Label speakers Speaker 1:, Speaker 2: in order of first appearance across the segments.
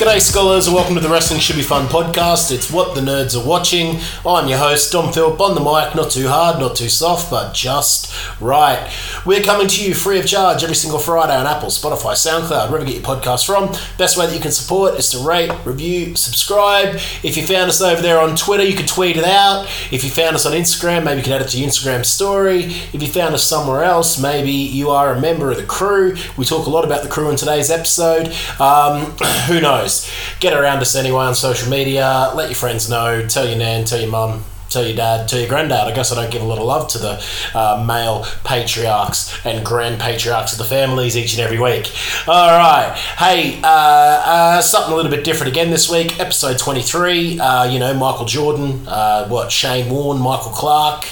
Speaker 1: G'day, scholars, and welcome to the Wrestling Should Be Fun podcast. It's what the nerds are watching. I'm your host, Dom Philp, on the mic. Not too hard, not too soft, but just right. We're coming to you free of charge every single Friday on Apple, Spotify, SoundCloud, wherever you get your podcasts from. Best way that you can support is to rate, review, subscribe. If you found us over there on Twitter, you can tweet it out. If you found us on Instagram, maybe you can add it to your Instagram story. If you found us somewhere else, maybe you are a member of the crew. We talk a lot about the crew in today's episode. Um, who knows? Get around us anyway on social media. Let your friends know. Tell your nan, tell your mum, tell your dad, tell your granddad. I guess I don't give a lot of love to the uh, male patriarchs and grand patriarchs of the families each and every week. All right. Hey, uh, uh, something a little bit different again this week. Episode 23. Uh, you know, Michael Jordan, uh, what, Shane Warne, Michael Clarke,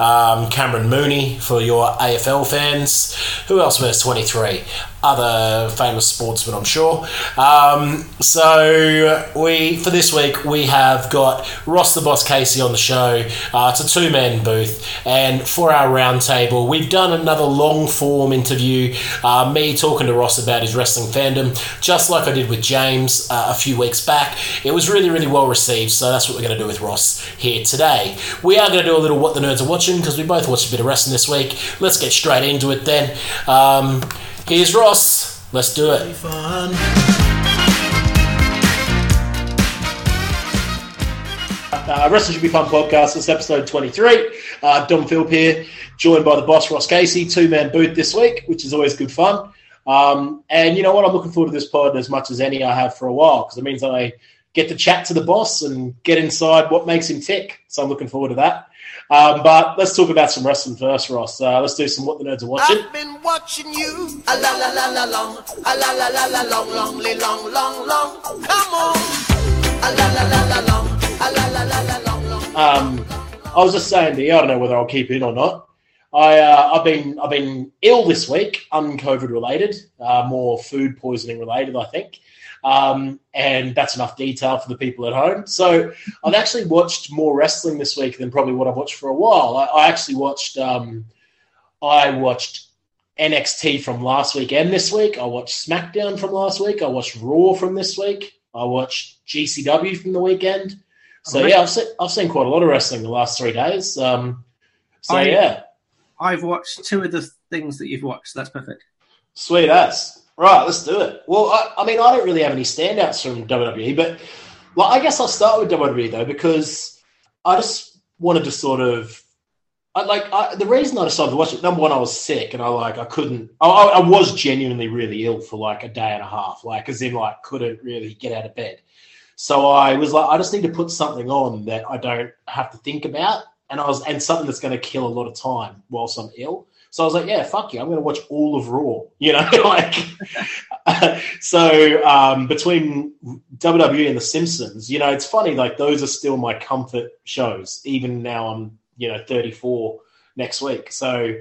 Speaker 1: um, Cameron Mooney for your AFL fans. Who else wears 23? Other famous sportsmen, I'm sure. Um, so we for this week we have got Ross the Boss Casey on the show. Uh, it's a two man booth, and for our roundtable, we've done another long form interview. Uh, me talking to Ross about his wrestling fandom, just like I did with James uh, a few weeks back. It was really really well received, so that's what we're going to do with Ross here today. We are going to do a little what the nerds are watching because we both watched a bit of wrestling this week. Let's get straight into it then. Um, here's Ross. Let's do it. Uh, Wrestling Should Be Fun podcast. This is episode 23. Uh, Dom Philp here, joined by the boss, Ross Casey, two man booth this week, which is always good fun. Um, and you know what? I'm looking forward to this pod as much as any I have for a while because it means I get to chat to the boss and get inside what makes him tick. So I'm looking forward to that. Um, but let's talk about some wrestling first, Ross. Uh, let's do some what the nerds are watching.
Speaker 2: I've been watching you. A la la la la long. A la la la la long, long, long, long, long. Come on. A la la la la long. A la la la la long, long.
Speaker 1: Um, I was just saying to you, I don't know whether I'll keep in or not. I, uh, I've been I've been ill this week, un-COVID related, uh, more food poisoning related, I think. Um, and that's enough detail for the people at home. So I've actually watched more wrestling this week than probably what I've watched for a while. I, I actually watched um, I watched NXT from last week and this week. I watched SmackDown from last week. I watched Raw from this week. I watched GCW from the weekend. So yeah, I've seen, I've seen quite a lot of wrestling the last three days. Um, so
Speaker 3: I-
Speaker 1: yeah,
Speaker 3: I've watched two of the things that you've watched. That's perfect.
Speaker 1: sweet ass. Right, let's do it. Well, I, I mean, I don't really have any standouts from WWE, but well, I guess I'll start with WWE though because I just wanted to sort of. I like I, the reason I decided to watch it. Number one, I was sick, and I like I couldn't. I, I was genuinely really ill for like a day and a half, like as in like couldn't really get out of bed. So I was like, I just need to put something on that I don't have to think about, and I was and something that's going to kill a lot of time whilst I'm ill. So I was like, yeah, fuck you, I'm going to watch all of Raw, you know, like. so um, between WWE and The Simpsons, you know, it's funny, like those are still my comfort shows, even now I'm, you know, 34 next week. So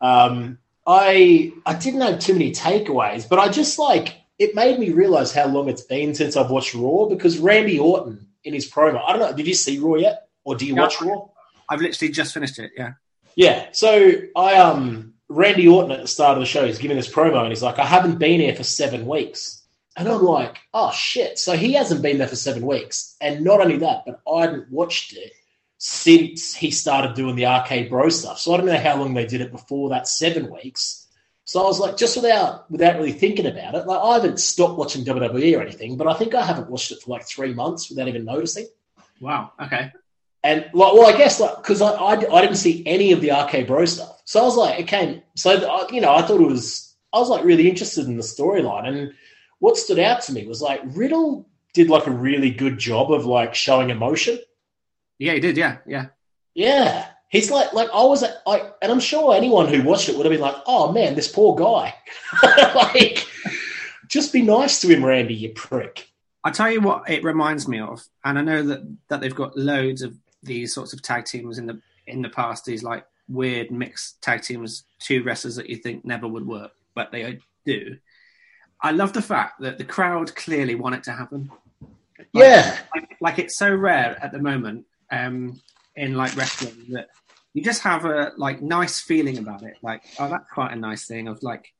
Speaker 1: um, I I didn't have too many takeaways, but I just like it made me realize how long it's been since I've watched Raw because Randy Orton in his promo. I don't know, did you see Raw yet, or do you
Speaker 3: No.
Speaker 1: watch Raw?
Speaker 3: I've literally just finished it. Yeah.
Speaker 1: Yeah. So I um Randy Orton at the start of the show is giving this promo and he's like, I haven't been here for seven weeks. And I'm like, oh shit. So he hasn't been there for seven weeks. And not only that, but I hadn't watched it since he started doing the arcade bro stuff. So I don't know how long they did it before that seven weeks. So I was like, just without without really thinking about it, like I haven't stopped watching WWE or anything, but I think I haven't watched it for like three months without even noticing.
Speaker 3: Wow. Okay.
Speaker 1: And like, well, I guess like because I, I I didn't see any of the RK Bro stuff, so I was like, it came. So you know, I thought it was. I was like really interested in the storyline, and what stood out to me was like Riddle did like a really good job of like showing emotion.
Speaker 3: Yeah, he did. Yeah. Yeah.
Speaker 1: Yeah, he's like like I was like, and I'm sure anyone who watched it would have been like, oh man, this poor guy. like, just be nice to him, Randy, you prick.
Speaker 3: I tell you what, it reminds me of, and I know that that they've got loads of these sorts of tag teams in the in the past. These like weird mixed tag teams, two wrestlers that you think never would work, but they do. I love the fact that the crowd clearly want it to happen.
Speaker 1: yeah,
Speaker 3: like, like it's so rare at the moment um, in like wrestling that you just have a like nice feeling about it. Like, oh, that's quite a nice thing. Of like,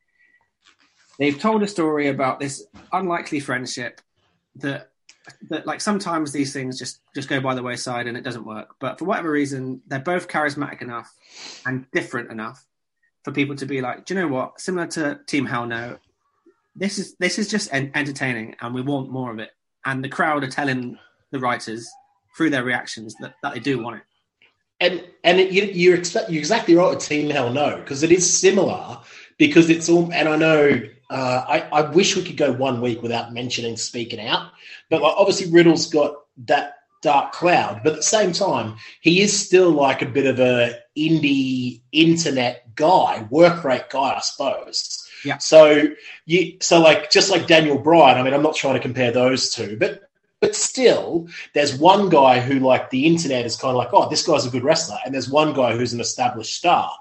Speaker 3: they've told a story about this unlikely friendship that that like sometimes these things just just go by the wayside and it doesn't work. But for whatever reason, they're both charismatic enough and different enough for people to be like, do you know what? Similar to Team Hell No, this is this is just en- entertaining, and we want more of it. And the crowd are telling the writers through their reactions that, that they do want it.
Speaker 1: and and it, you, you're you're exactly right with Team Hell No because it is similar because it's all. And I know uh, I I wish we could go one week without mentioning speaking out, but like obviously Riddle's got that dark cloud, but at the same time he is still like a bit of a indie internet guy, work rate guy, I suppose.
Speaker 3: Yeah.
Speaker 1: So you so like just like Daniel Bryan. I mean, I'm not trying to compare those two, but but still, there's one guy who, like, the internet is kind of like, oh, this guy's a good wrestler, and there's one guy who's an established star,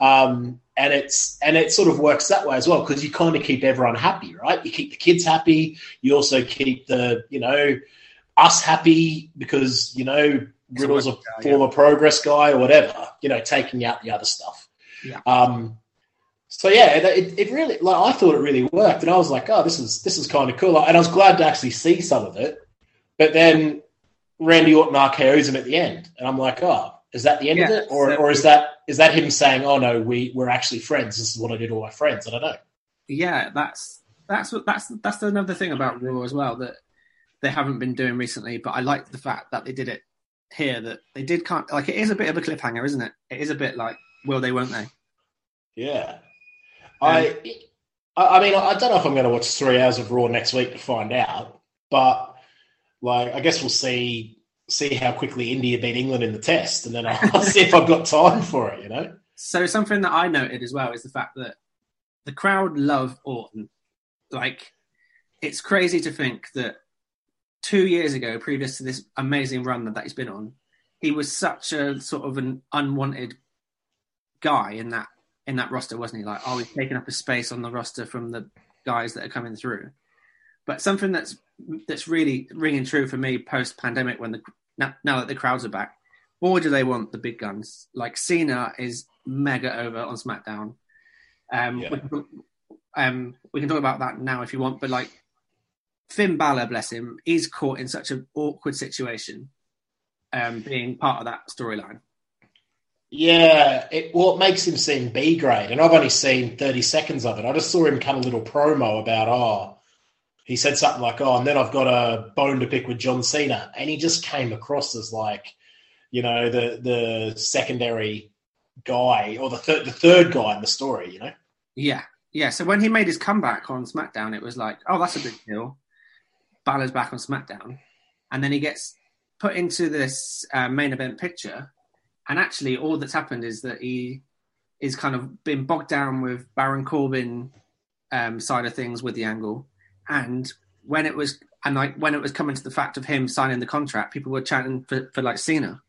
Speaker 1: um, and it's and it sort of works that way as well because you kind of keep everyone happy, right? You keep the kids happy, you also keep the you know us happy because you know Riddle's a
Speaker 3: guy, yeah.
Speaker 1: former progress guy or whatever, you know, taking out the other stuff.
Speaker 3: Yeah.
Speaker 1: Um, so yeah, it, it really like I thought it really worked, and I was like, oh, this is this is kind of cool, and I was glad to actually see some of it. But then Randy Orton RKO's him at the end, and I'm like, oh, is that the end of it, or
Speaker 3: so-
Speaker 1: or is that is that him saying, oh no, we we're actually friends. This is what I did to all my friends. I don't know.
Speaker 3: yeah, that's that's what that's that's another thing about Raw as well that they haven't been doing recently. But I like the fact that they did it here. That they did kind like it is a bit of a cliffhanger, isn't it? It is a bit like will they, won't they?
Speaker 1: Yeah, um, I I I mean I don't know if I'm going to watch three hours of Raw next week to find out, but like I guess we'll see see how quickly India beat England in the test, and then I'll see if I've got time for it. You know.
Speaker 3: So something that I noted as well is the fact that the crowd love Orton. Like it's crazy to think that two years ago, previous to this amazing run that, that he's been on, he was such a sort of an unwanted guy in that in that roster, wasn't he? Like, oh, he's taking up a space on the roster from the guys that are coming through. But something that's that's really ringing true for me post pandemic when the now, now that the crowds are back, Or do they want the big guns. Like Cena is mega over on SmackDown. Um,
Speaker 1: Yeah.
Speaker 3: we, can, um, we can talk about that now if you want, but like Finn Balor, bless him, he's caught in such an awkward situation, um, being part of that storyline.
Speaker 1: Yeah, it, well, it makes him seem B grade, and I've only seen thirty seconds of it. I just saw him cut a little promo about oh, he said something like oh, and then I've got a bone to pick with John Cena, and he just came across as like, you know, the the secondary guy or the third the third guy in the story, you know.
Speaker 3: Yeah, yeah. So when he made his comeback on SmackDown, it was like, oh, that's a big deal. Balor's back on SmackDown, and then he gets put into this uh, main event picture, and actually, all that's happened is that he is kind of been bogged down with Baron Corbin um, side of things with the angle, and when it was and like when it was coming to the fact of him signing the contract, people were chanting for, for like Cena,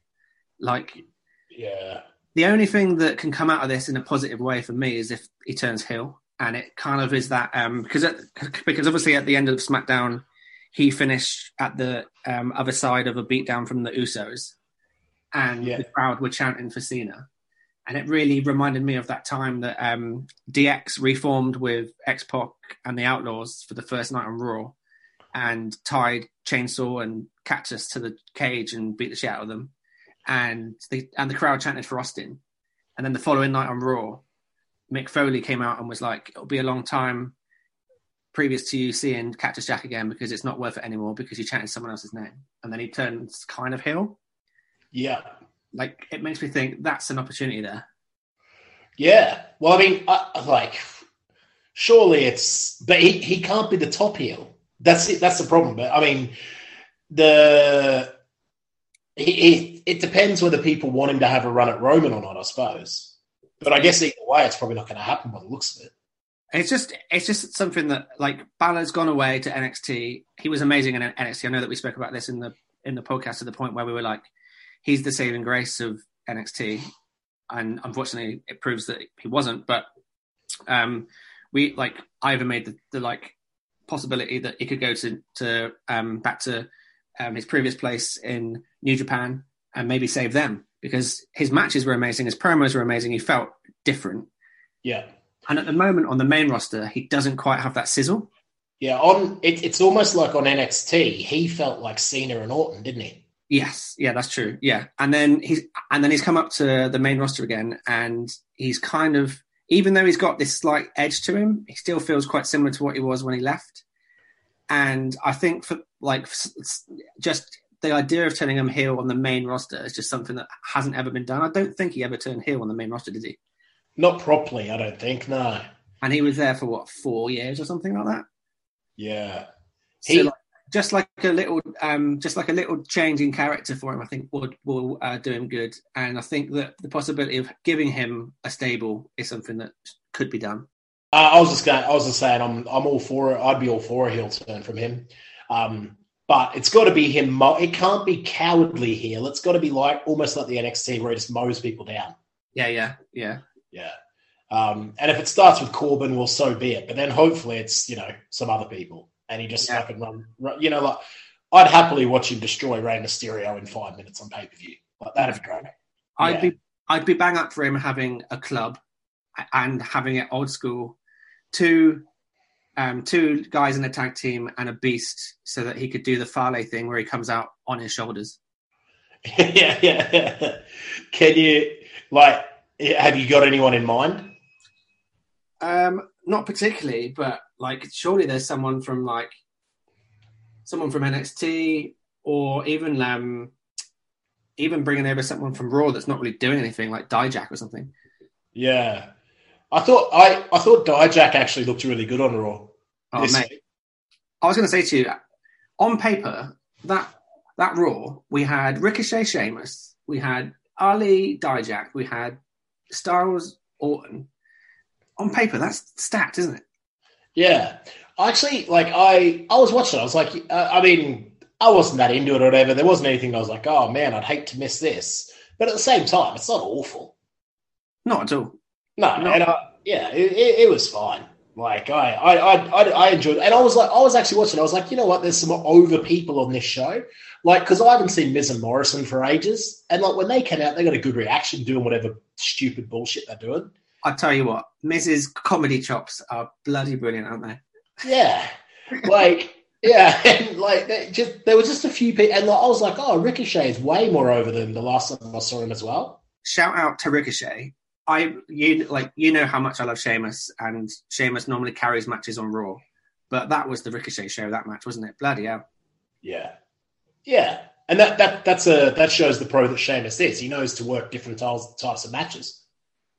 Speaker 3: like
Speaker 1: Yeah,
Speaker 3: the only thing that can come out of this in a positive way for me is if he turns heel, and it kind of is that um, because it, because obviously at the end of SmackDown, he finished at the um, other side of a beatdown from the Usos, and
Speaker 1: Yeah.
Speaker 3: the crowd were chanting for Cena, and it really reminded me of that time that um, DX reformed with X Pac and the Outlaws for the first night on Raw, and tied Chainsaw and Cactus to the cage and beat the shit out of them and the and the crowd chanted for Austin. And then the following night on Raw, Mick Foley came out and was like, "It'll be a long time previous to you seeing Cactus Jack again because it's not worth it anymore because you chanted someone else's name." And then he turns kind of heel.
Speaker 1: yeah,
Speaker 3: Like it makes me think that's an opportunity there.
Speaker 1: yeah. Well, I mean, I, like surely it's, but he he can't be the top heel. That's it. That's the problem. But I mean, the he, he, it depends whether people want him to have a run at Roman or not, I suppose. But I guess either way, it's probably not going to happen by the looks of it.
Speaker 3: It's just it's just something that like Balor's gone away to NXT. He was amazing in NXT. I know that we spoke about this in the in the podcast to the point where we were like, he's the saving grace of NXT, and unfortunately, it proves that he wasn't. But um, we like I even made the, the like possibility that he could go to to um, back to um, his previous place in New Japan and maybe save them because his matches were amazing, his promos were amazing. He felt different,
Speaker 1: Yeah.
Speaker 3: and at the moment on the main roster, he doesn't quite have that sizzle.
Speaker 1: Yeah, on it, it's almost like on NXT, he felt like Cena and Orton, didn't he?
Speaker 3: Yes, yeah, that's true. Yeah, and then he's and then he's come up to the main roster again, and he's kind of even though he's got this slight edge to him, he still feels quite similar to what he was when he left. And I think for like just the idea of turning him heel on the main roster is just something that hasn't ever been done. I don't think he ever turned heel on the main roster, did he?
Speaker 1: Not properly, I don't think. No.
Speaker 3: And he was there for what four years or something like that.
Speaker 1: Yeah.
Speaker 3: So
Speaker 1: He-
Speaker 3: like, just like a little, um, just like a little change in character for him, I think would will uh, do him good. And I think that the possibility of giving him a stable is something that could be done.
Speaker 1: Uh, I was just going. I was just saying. I'm. I'm all for it. I'd be all for a heel turn from him. Um, but it's got to be him. Mo- it can't be cowardly heel. It's got to be like almost like the NXT where he just mows people down.
Speaker 3: Yeah, yeah, yeah.
Speaker 1: Yeah. Um, and if it starts with Corbin, well, so be it. But then hopefully it's you know some other people, and he just
Speaker 3: Yeah.
Speaker 1: fucking run, run. You know, like I'd happily watch him destroy Rey Mysterio in five minutes on pay per view. Like that'd be great.
Speaker 3: I'd
Speaker 1: Yeah.
Speaker 3: be, I'd be bang up for him having a club and having it old school, two, um, two guys in a tag team and a beast, so that he could do the Fale thing where he comes out on his shoulders.
Speaker 1: yeah, yeah, yeah. Can you like? Have you got anyone in mind?
Speaker 3: Um, not particularly, but like surely there's someone from like someone from NXT or even um even bringing over someone from Raw that's not really doing anything like Dijak or something.
Speaker 1: Yeah, I thought I I thought Dijak actually looked really good on Raw.
Speaker 3: Oh
Speaker 1: this
Speaker 3: mate,
Speaker 1: week.
Speaker 3: I was going to say to you, on paper that that Raw we had Ricochet, Sheamus, we had Ali, Dijak, we had Styles, Orton. On paper, that's stacked, isn't it?
Speaker 1: Yeah, actually, like I I was watching. I was like, uh, I mean, I wasn't that into it or whatever. There wasn't anything. I was like, oh man, I'd hate to miss this. But at the same time, it's not awful.
Speaker 3: Not at all.
Speaker 1: No,
Speaker 3: No.
Speaker 1: and I, yeah, it, it, it was fine. Like I, I, I, I, enjoyed, it. and I was like, I was actually watching. I was like, you know what? There's some over people on this show, like because I haven't seen Miz and Morrison for ages, and like when they came out, they got a good reaction doing whatever stupid bullshit they're doing.
Speaker 3: I tell you what, Miz's Comedy chops are bloody brilliant, aren't they?
Speaker 1: Yeah, like yeah, and like they just there were just a few people, and like, I was like, oh, Ricochet is way more over than the last time I saw him as well.
Speaker 3: Shout out to Ricochet. I you like you know how much I love Sheamus, and Sheamus normally carries matches on Raw, but that was the Ricochet show. That match wasn't it? Bloody hell!
Speaker 1: Yeah, yeah, and that that that's a that shows the pro that Sheamus is. He knows to work different types types of matches.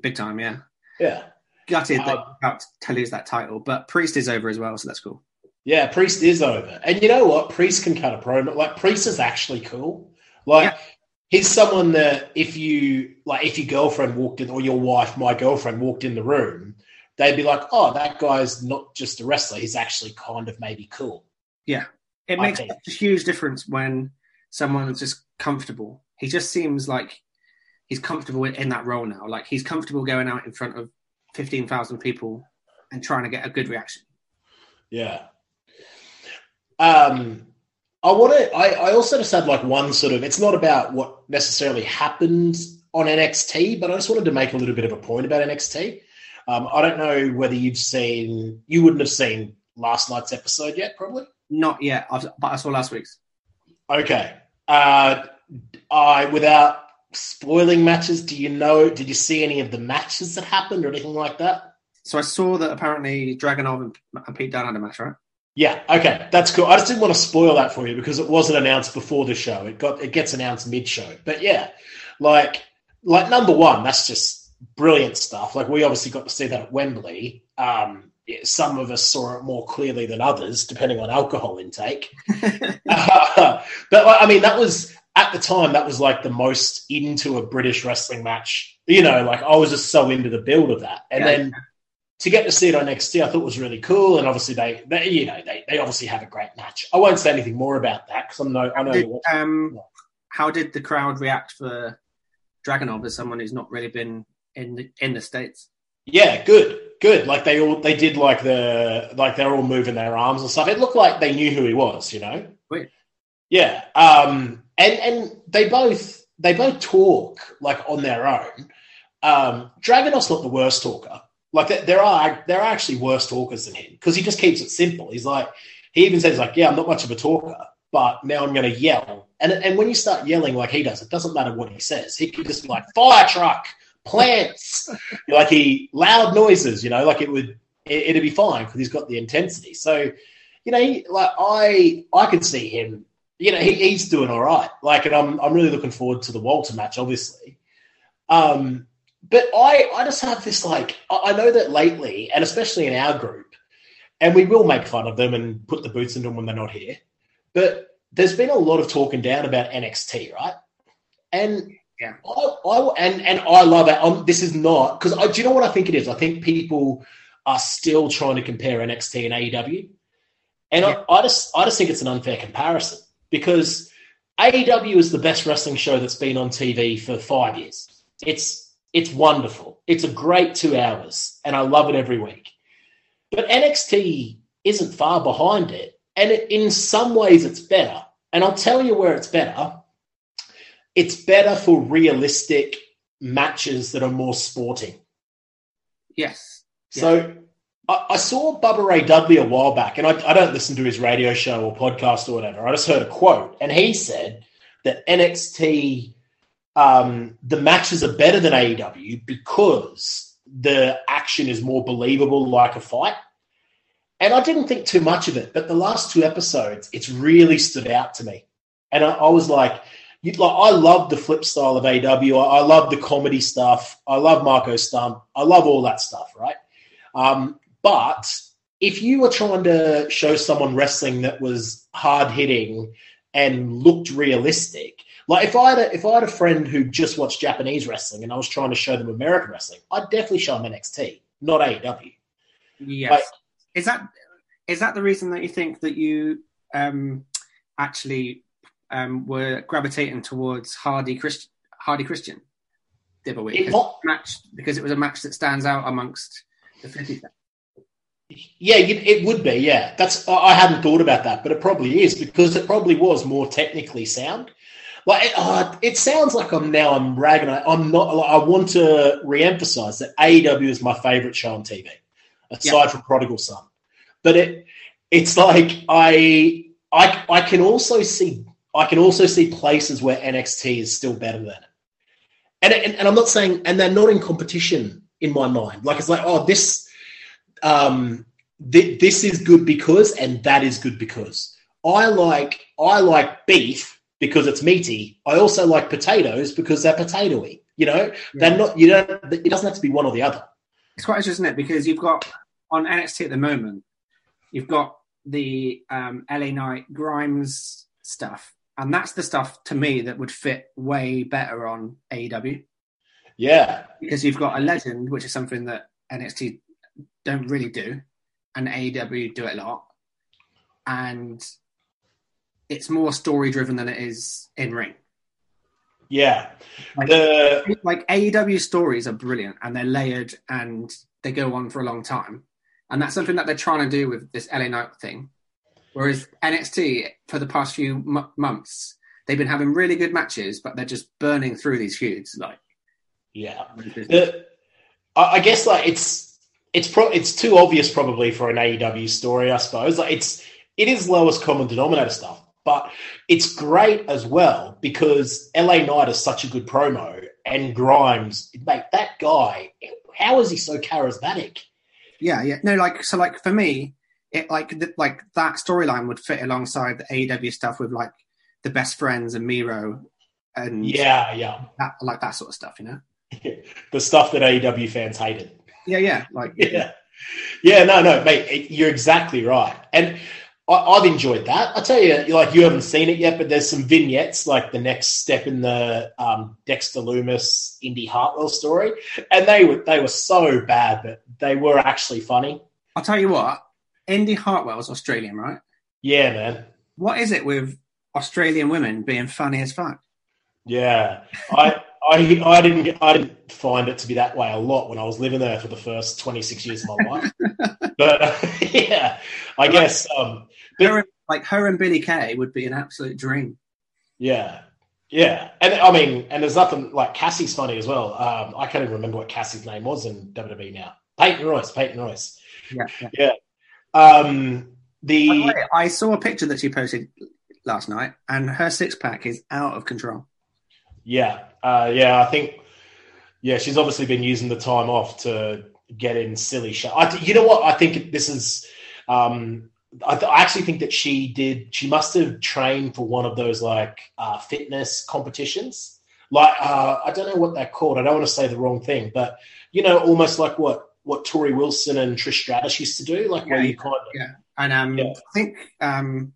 Speaker 3: Big time, yeah.
Speaker 1: Yeah.
Speaker 3: Gutted that
Speaker 1: Uh,
Speaker 3: you're about to lose that title, but Priest is over as well, so that's cool.
Speaker 1: Yeah, Priest is over. And you know what? Priest can cut a promo. Like Priest is actually cool. Like
Speaker 3: Yeah.
Speaker 1: he's someone that if you like if your girlfriend walked in or your wife, my girlfriend walked in the room, they'd be like, Oh, that guy's not just a wrestler, he's actually kind of maybe cool.
Speaker 3: Yeah, it
Speaker 1: I
Speaker 3: makes
Speaker 1: think.
Speaker 3: a huge difference when someone's just comfortable. He just seems like he's comfortable in that role now. Like he's comfortable going out in front of fifteen thousand people and trying to get a good reaction.
Speaker 1: Yeah. Um I want to. I, I also just had like one sort of. It's not about what necessarily happened on NXT, but I just wanted to make a little bit of a point about NXT. Um, I don't know whether you've seen. You wouldn't have seen last night's episode yet, probably.
Speaker 3: Not yet, I've, but I saw last week's.
Speaker 1: Okay. Uh, I without spoiling matches. Do you know? Did you see any of the matches that happened or anything like that?
Speaker 3: So I saw that apparently Dragunov and, and Pete Dunne had a match, right?
Speaker 1: Yeah, okay, that's cool. I just didn't want to spoil that for you because it wasn't announced before the show. It got it gets announced mid show. But yeah, like like number one, that's just brilliant stuff. Like we obviously got to see that at Wembley. Um, some of us saw it more clearly than others, depending on alcohol intake. but like, I mean, that was at the time that was like the most into a British wrestling match. You know, like I was just so into the build of that, and
Speaker 3: Yeah.
Speaker 1: then to get to see it on NXT, I thought was really cool. And obviously, they, they you know, they, they obviously have a great match. I won't say anything more about that because I know I know.
Speaker 3: Did, um, how did the crowd react for Dragunov as someone who's not really been in the, in the states?
Speaker 1: Yeah, good, good. Like they all they did like the like they're all moving their arms and stuff. It looked like they knew who he was. You know.
Speaker 3: Weird.
Speaker 1: Yeah, um, and and they both they both talk like on their own. Um, Dragunov's not the worst talker. Like there- are there are actually worse talkers than him because he just keeps it simple. He's like he even says like, yeah, I'm not much of a talker, but now I'm going to yell. And and when you start yelling like he does, it doesn't matter what he says. He can just be like fire truck, plants, like he loud noises. You know, like it would it, it'd be fine because he's got the intensity. So you know, he, like I I could see him. You know, he, he's doing all right. Like, and I'm I'm really looking forward to the Walter match, obviously. Um, but I I just have this like I, I know that lately, and especially in our group, and we will make fun of them and put the boots into them when they're not here. But there's been a lot of talking down about NXT, right? And
Speaker 3: Yeah.
Speaker 1: I, I and and I love it. Um, this is not because do you know what I think it is? I think people are still trying to compare NXT and AEW, and
Speaker 3: Yeah.
Speaker 1: I, I just I just think it's an unfair comparison because AEW is the best wrestling show that's been on TV for five years. It's it's wonderful. It's a great two hours, and I love it every week. But NXT isn't far behind it, and it, in some ways it's better. And I'll tell you where it's better. It's better for realistic matches that are more sporting.
Speaker 3: Yes.
Speaker 1: So I, saw Bubba Ray Dudley a while back, and I, I don't listen to his radio show or podcast or whatever. I just heard a quote, and he said that NXT, um, the matches are better than AEW because the action is more believable, like a fight. And I didn't think too much of it, but the last two episodes, it's really stood out to me. And I, I was like, like I love the flip style of AW. I, I love the comedy stuff. I love Marko Stunt. I love all that stuff, right? Um, but if you were trying to show someone wrestling that was hard hitting and looked realistic, like if I had a, if I had a friend who just watched Japanese wrestling and I was trying to show them American wrestling, I'd definitely show them NXT, not AEW.
Speaker 3: Yes.
Speaker 1: Like-
Speaker 3: is that is that the reason that you think that you um, actually um, were gravitating towards Hardy Christ- Hardy Christian the other week?
Speaker 1: It
Speaker 3: 'Cause match because it was a match that stands out amongst the fifty.
Speaker 1: Yeah, it would be. Yeah, that's. I I hadn't thought about that, but it probably is because it probably was more technically sound. Like it, uh, it sounds like I'm now I'm ragging. I'm not. Like, I want to re-emphasize that AEW is my favorite show on TV, aside from Prodigal Son. But it it's like I I I can also see I can also see places where NXT is still better than it. And, and and I'm not saying and they're not in competition in my mind. Like it's like oh this um thi- this is good because and that is good because I like I like beef because it's meaty. I also like potatoes because they're potatoey. You know, they're not. You don't. It doesn't have to be one or the other.
Speaker 3: It's quite interesting, isn't it? Because you've got on NXT at the moment, you've got the um, LA Knight Grimes stuff, and that's the stuff to me that would fit way better on AEW
Speaker 1: Yeah,
Speaker 3: because you've got a legend, which is something that NXT don't really do, and AEW do it a lot, and it's more story driven than it is in ring.
Speaker 1: yeah.
Speaker 3: Like,
Speaker 1: The
Speaker 3: like AEW stories are brilliant and they're layered and they go on for a long time. And that's something that they're trying to do with this LA Knight thing. Whereas NXT, for the past few m- months, they've been having really good matches, but they're just burning through these feuds. Like,
Speaker 1: yeah. The, I I guess like it's it's pro- it's too obvious probably for an AEW story, I suppose. Like it's it is lowest common denominator stuff, but it's great as well because LA Knight is such a good promo, and Grimes, mate, that guy, how is he so charismatic?
Speaker 3: yeah, yeah. No, like, so, like, for me, it like, th- like that storyline would fit alongside the AEW stuff with like the best friends and Miro and
Speaker 1: Yeah, yeah,
Speaker 3: that, like that sort of stuff, you know?
Speaker 1: the stuff that AEW fans hated.
Speaker 3: Yeah, yeah. Like,
Speaker 1: Yeah, yeah, no, no, mate, it- you're exactly right, and I, I've enjoyed that. I tell you, like you haven't seen it yet, but there's some vignettes, like the next step in the um, Dexter Lumis Indi Hartwell story, and they were they were so bad, but they were actually funny.
Speaker 3: I'll tell you what, Indi Hartwell's Australian, right?
Speaker 1: Yeah, man.
Speaker 3: What is it with Australian women being funny as fuck?
Speaker 1: Yeah, I. I, I didn't I didn't find it to be that way a lot when I was living there for the first 26 years of my life. but uh, yeah, I guess um,
Speaker 3: They're in like her and Billy Kay would be an absolute dream.
Speaker 1: Yeah. Yeah. And I mean, and there's nothing like Cassie's funny as well. Um, I can't even remember what Cassie's name was in WWE now. Peyton Royce, Peyton Royce.
Speaker 3: Yeah, yeah.
Speaker 1: Yeah. Um,
Speaker 3: the
Speaker 1: the
Speaker 3: way, I saw a picture that she posted last night, and her six pack is out of control.
Speaker 1: yeah, uh, yeah, I think yeah, she's obviously been using the time off to get in silly shit. Th- you know what? I think this is. Um, I, th- I actually think that she did. She must have trained for one of those like uh, fitness competitions. Like uh, I don't know what they're called. I don't want to say the wrong thing, but you know, almost like what what Torrie Wilson and Trish Stratus used to do, like where
Speaker 3: Yeah,
Speaker 1: you kind of
Speaker 3: Yeah, and um,
Speaker 1: Yeah.
Speaker 3: I think um,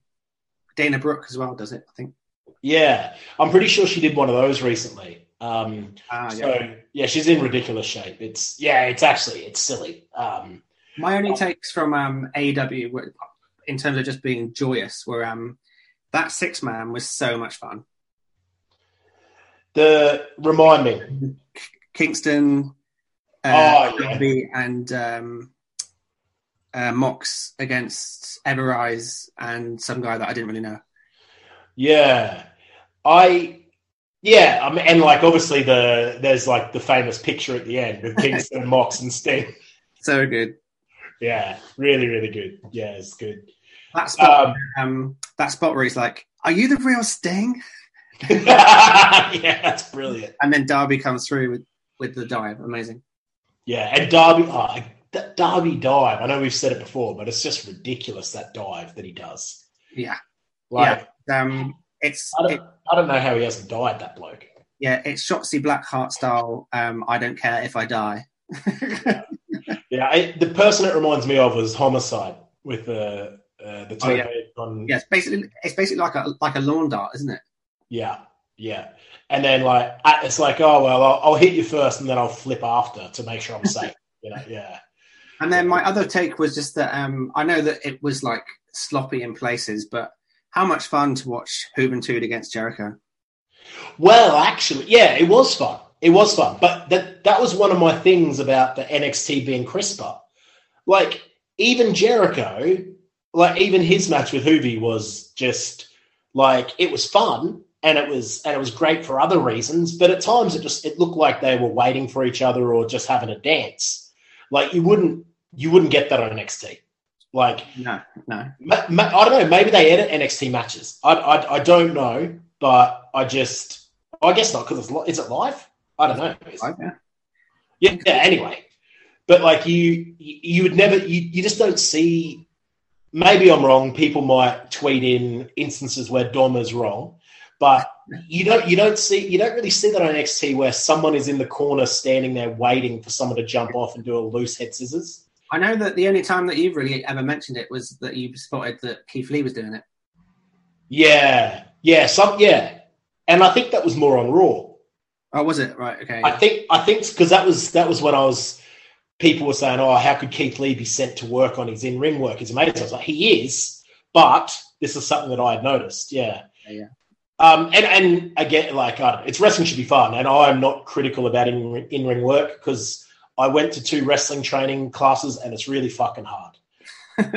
Speaker 3: Dana Brooke as well does it. I think.
Speaker 1: Yeah. I'm pretty sure she did one of those recently. Um,
Speaker 3: Ah, yeah.
Speaker 1: so yeah, she's in ridiculous shape. It's yeah, it's actually it's silly. Um,
Speaker 3: My only takes from um, AEW were, in terms of just being joyous were um, that six man was so much fun.
Speaker 1: the remind me.
Speaker 3: Kingston, uh,
Speaker 1: Oh, yeah.
Speaker 3: And um, uh, Mox against Everrise and some guy that I didn't really know.
Speaker 1: Yeah, I yeah, I mean, and like obviously the there's like the famous picture at the end with Kingston, Mox, and Sting.
Speaker 3: So good.
Speaker 1: Yeah, really, really good. Yeah, it's good.
Speaker 3: That spot,
Speaker 1: Um,
Speaker 3: um, that spot where he's like, "Are you the real Sting?"
Speaker 1: yeah, that's brilliant.
Speaker 3: And then Darby comes through with, with the dive. Amazing.
Speaker 1: Yeah, and Darby, oh, that Darby dive. I know we've said it before, but it's just ridiculous that dive that he does.
Speaker 3: Yeah,
Speaker 1: Like,
Speaker 3: um, it's it,
Speaker 1: I don't know how he hasn't died. That bloke.
Speaker 3: yeah, it's Shotzi Blackheart style. Um, I don't care if I die.
Speaker 1: Yeah, I, the person it reminds me of was Homicide with the uh, the
Speaker 3: Oh, yeah.
Speaker 1: on.
Speaker 3: yeah, it's basically it's basically like a like a lawn dart, isn't it?
Speaker 1: Yeah, yeah. And then like it's like, oh well, I'll, I'll hit you first, and then I'll flip after to make sure I'm safe. you know, yeah,
Speaker 3: And then my other take was just that um, I know that it was like sloppy in places, but how much fun to watch Juventud against Jericho.
Speaker 1: Well, actually, yeah, it was fun. It was fun, but that that was one of my things about the NXT being crisper. Like even Jericho, like even his match with Juvi was just like it was fun and it was and it was great for other reasons. But at times it just it looked like they were waiting for each other or just having a dance. Like you wouldn't you wouldn't get that on NXT. Like
Speaker 3: No, no.
Speaker 1: Ma- ma- I don't know. Maybe they edit NXT matches. I, I, I don't know, but I just I guess not because it's li- is it live? I don't know. It?
Speaker 3: Yeah.
Speaker 1: Yeah. Anyway, but like you, you you would never. You, you just don't see. Maybe I'm wrong. People might tweet in instances where Dom is wrong, but you don't. You don't see. You don't really see that on NXT where someone is in the corner standing there waiting for someone to jump off and do a loose head scissors.
Speaker 3: I know that the only time that you've really ever mentioned it was that you spotted that Keith Lee was doing it.
Speaker 1: Yeah. Yeah. Some. Yeah. And I think that was more on Raw.
Speaker 3: Oh, was it? Right, okay.
Speaker 1: I think I think because that was that was when I was people were saying, "Oh, how could Keith Lee be sent to work on his in ring work? He's amazing." I was like, "He is," but this is something that I had noticed. Yeah,
Speaker 3: Yeah,
Speaker 1: Um, and and again, like I don't know, it's wrestling should be fun, and I am not critical about in in ring work because I went to two wrestling training classes, and it's really fucking hard.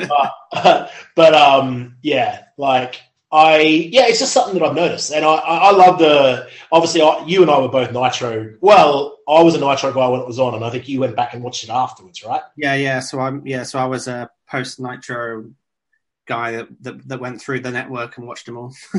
Speaker 1: but, but um, yeah, like I yeah, it's just something that I've noticed, and I I, I love the obviously I, you and I were both Nitro. Well, I was a Nitro guy when it was on, and I think you went back and watched it afterwards, right?
Speaker 3: yeah, yeah. So I'm yeah. So I was a post Nitro guy that, that that went through the network and watched them all.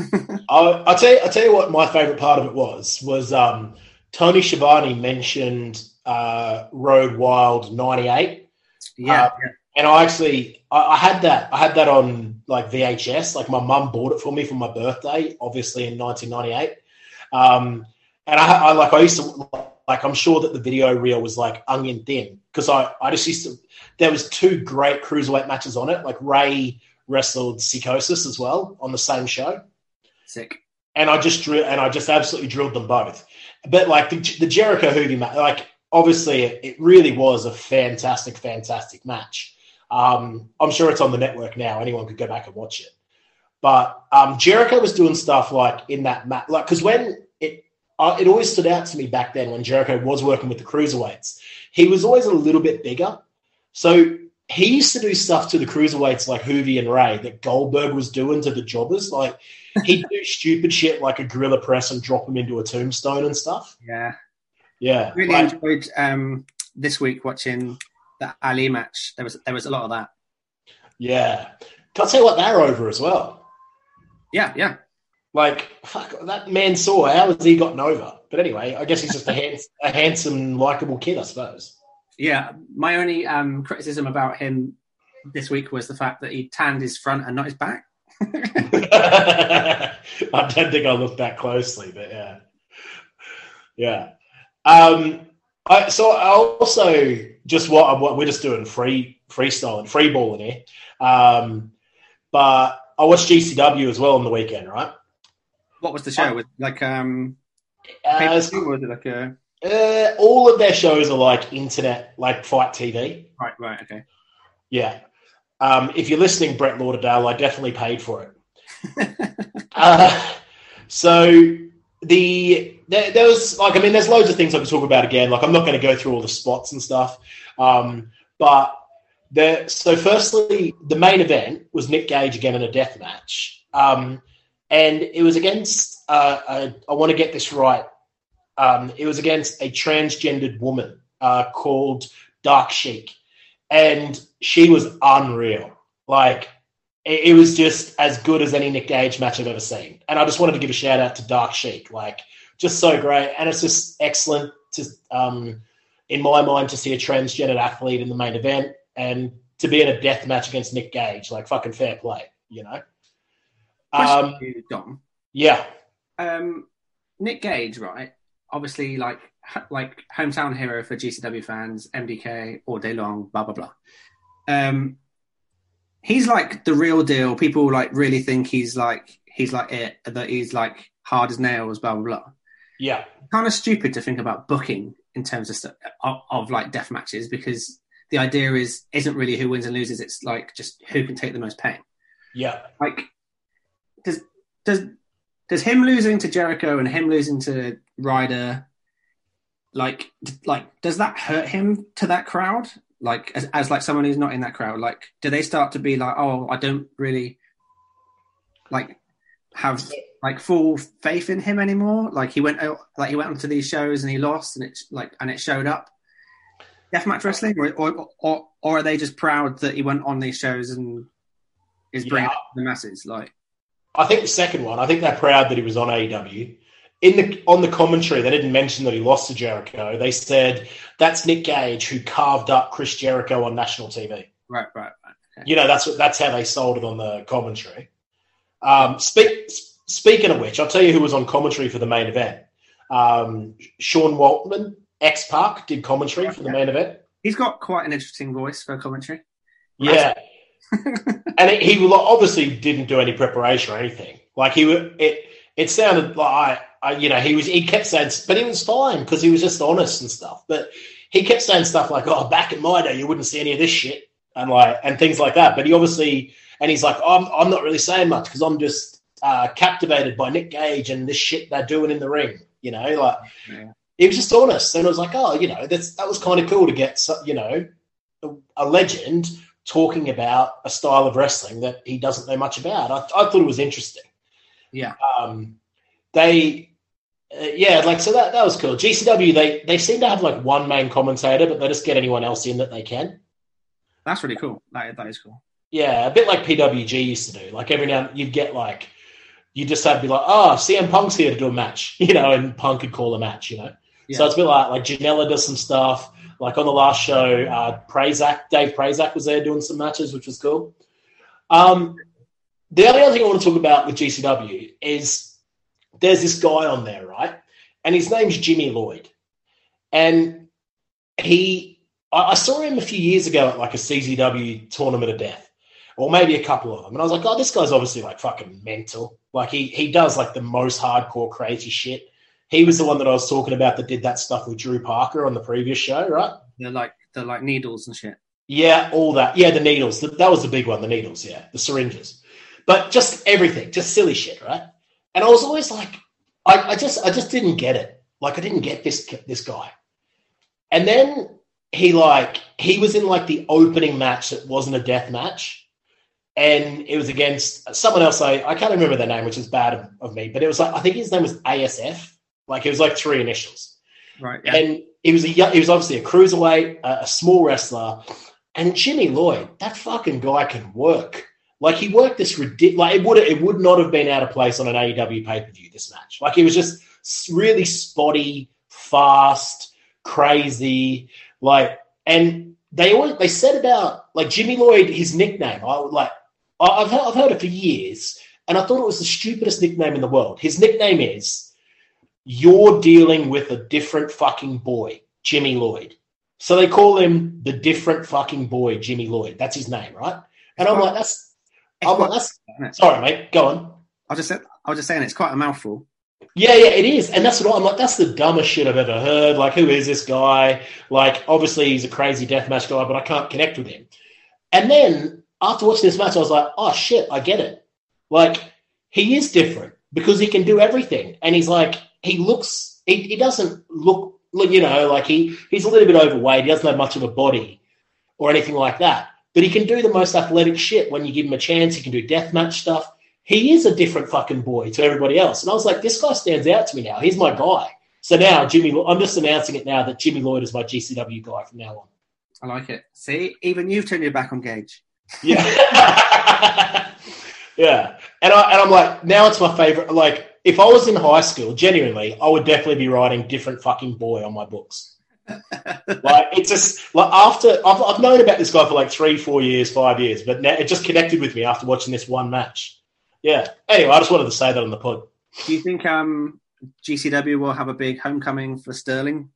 Speaker 1: I I tell you, I'll tell you what my favorite part of it was was um, Tony Schiavone mentioned uh, Road Wild '98.
Speaker 3: yeah,
Speaker 1: Uh, and I actually I, I had that I had that on like VHS. Like my mum bought it for me for my birthday, obviously in 1998. Um, and I, I like I used to like I'm sure that the video reel was like onion thin because I I just used to. There was two great cruiserweight matches on it. Like Rey wrestled Psychosis as well on the same show
Speaker 3: sick.
Speaker 1: and I just drew and I just absolutely drilled them both. But like the, the Jericho Juvi match, like obviously it, really was a fantastic, fantastic match. Um, I'm sure it's on the network now. Anyone could go back and watch it. But um, Jericho was doing stuff like in that match, like because when it uh, it always stood out to me back then when Jericho was working with the cruiserweights, he was always a little bit bigger. So he used to do stuff to the cruiserweights like Juvi and Rey that Goldberg was doing to the jobbers. Like he'd do stupid shit like a gorilla press and drop him into a tombstone and stuff.
Speaker 3: Yeah,
Speaker 1: Yeah,
Speaker 3: really
Speaker 1: like-
Speaker 3: enjoyed um, this week watching the Ali match. There was there was a lot of that.
Speaker 1: yeah. Can I tell you what? They're over as well.
Speaker 3: Yeah, yeah.
Speaker 1: Like fuck, that Mansoor how has he gotten over? But anyway, I guess he's just a, hands, a handsome, likable kid, I suppose.
Speaker 3: Yeah, my only um, criticism about him this week was the fact that he tanned his front and not his back.
Speaker 1: I don't think I looked that closely, but yeah, yeah. Um, I, so I also just what, what we're just doing free freestyling, free balling here. Um, but I watched GCW as well on the weekend, right?
Speaker 3: What was the show? Was it like um,
Speaker 1: Uh,
Speaker 3: was it like a
Speaker 1: uh, all of their shows are like internet, like fight TV.
Speaker 3: right? Right. Okay.
Speaker 1: Yeah. Um, if you're listening, Brett Lauderdale, I definitely paid for it. uh, so the there, there was like I mean, there's loads of things I could talk about again. Like I'm not going to go through all the spots and stuff, um, but the so firstly, the main event was Nick Gage again in a death match, um, and it was against. Uh, I, I want to get this right. Um, it was against a transgendered woman uh, called Dark Sheik, and she was unreal. Like it, it was just as good as any Nick Gage match I've ever seen. And I just wanted to give a shout out to Dark Sheik, like just so great, and it's just excellent to, um, in my mind, to see a transgendered athlete in the main event and to be in a death match against Nick Gage, like fucking fair play, you know. Um,
Speaker 3: you, Dom.
Speaker 1: yeah,
Speaker 3: Um, Nick Gage, right? Obviously, like like hometown hero for GCW fans, MDK all day long, blah blah blah. Um, he's like the real deal. People like really think he's like he's like it. That he's like hard as nails, blah blah blah.
Speaker 1: yeah,
Speaker 3: Kind of stupid to think about booking in terms of stu- of, of like death matches because the idea is isn't really who wins and loses. It's like just who can take the most pain
Speaker 1: yeah.
Speaker 3: like does does does him losing to Jericho and him losing to Ryder like like does that hurt him to that crowd like as, as like someone who's not in that crowd like do they start to be like oh I don't really like have like full faith in him anymore like he went out like he went onto these shows and he lost and it's like and it showed up deathmatch wrestling or, or or or are they just proud that he went on these shows and is bringing
Speaker 1: Yeah.
Speaker 3: to the masses like
Speaker 1: I think the second one. I think they're proud that he was on AEW. In the on the commentary, they didn't mention that he lost to Jericho. They said that's Nick Gage who carved up Chris Jericho on national TV.
Speaker 3: right right right
Speaker 1: You know, that's what that's how they sold it on the commentary. Um, speak, speaking of which, I'll tell you who was on commentary for the main event. Um, Sean Waltman, X Pac, did commentary for the main event.
Speaker 3: he's got quite an interesting voice for commentary
Speaker 1: Yeah. and it, he obviously didn't do any preparation or anything. Like he, it, it sounded like I, you know, he was, he kept saying, but he was fine because he was just honest and stuff. But he kept saying stuff like, "Oh, back in my day, you wouldn't see any of this shit," and like, and things like that. But he obviously, and he's like, "I'm, I'm not really saying much because I'm just uh, captivated by Nick Gage and this shit they're doing in the ring." You know, like
Speaker 3: Yeah.
Speaker 1: he was just honest, and I was like, "Oh, you know, that's that was kind of cool to get, you know, a, a legend." talking about a style of wrestling that he doesn't know much about. I, I thought it was interesting.
Speaker 3: Yeah.
Speaker 1: Um, they, uh, yeah, like so that that was cool. GCW they they seem to have like one main commentator, but they just get anyone else in that they can.
Speaker 3: that's really cool that, that is cool
Speaker 1: Yeah, a bit like PWG used to do. Like every now and you'd get like you just have to be like, oh, CM Punk's here to do a match, you know, and Punk could call a match, you know. So
Speaker 3: Yeah.
Speaker 1: it's a bit like like Janela does some stuff. Like on the last show, uh, Prazak, Dave Prazak was there doing some matches, which was cool. Um, the only other thing I want to talk about with GCW is there's this guy on there, right? And his name's Jimmy Lloyd. And he, I, I saw him a few years ago at like a CZW tournament of death, or maybe a couple of them. And I was like, oh, this guy's obviously like fucking mental. Like he, he does like the most hardcore crazy shit. He was the one that I was talking about that did that stuff with Drew Parker on the previous show, right?
Speaker 3: they're like they're like needles and shit
Speaker 1: Yeah, all that. Yeah, the needles. That that was the big one, the needles, yeah, the syringes. But just everything, just silly shit, right? And I was always like, I, I just I just didn't get it. Like I didn't get this this guy. And then he like he was in like the opening match that wasn't a death match, and it was against someone else. I I can't remember their name, which is bad of, of me, but it was like I think his name was ASF. Like it was like three initials,
Speaker 3: Right. Yeah.
Speaker 1: and he was a he was obviously a cruiserweight, a, a small wrestler, and Jimmy Lloyd, that fucking guy can work. Like he worked this ridiculous. Like it would it would not have been out of place on an AEW pay per view. This match, like it was just really spotty, fast, crazy, like and they always they said about like Jimmy Lloyd, his nickname. I would like I've heard, I've heard it for years, and I thought it was the stupidest nickname in the world. His nickname is "You're dealing with a different fucking boy, Jimmy Lloyd." So they call him the different fucking boy, Jimmy Lloyd. That's his name, right? And I'm like, that's,
Speaker 3: Oh,
Speaker 1: I'm
Speaker 3: quite-
Speaker 1: that's sorry, mate. Go on.
Speaker 3: I was just I was just saying it's quite a mouthful.
Speaker 1: Yeah, yeah, it is, and that's what I'm like. That's the dumbest shit I've ever heard. Like, who is this guy? Like, obviously he's a crazy deathmatch guy, but I can't connect with him. And then after watching this match, I was like, oh shit, I get it. Like, he is different because he can do everything, and he's like, he looks, he, he doesn't look, look, you know, like he he's a little bit overweight. He doesn't have much of a body or anything like that, but he can do the most athletic shit when you give him a chance. He can do deathmatch stuff he is a different fucking boy to everybody else. And I was like, this guy stands out to me now. He's my guy. So now Jimmy, I'm just announcing it now that Jimmy Lloyd is my GCW guy from now on.
Speaker 3: I like it. See, even you've turned your back on Gage.
Speaker 1: Yeah, yeah. And I and I'm like, now it's my favorite. Like, if I was in high school, genuinely, I would definitely be writing different fucking boy on my books. Like it's just like after I've, I've known about this guy for like three, four years, five years, but now it just connected with me after watching this one match. Yeah. Anyway, I just wanted to say that on the pod.
Speaker 3: Do you think um, GCW will have a big homecoming for Sterling?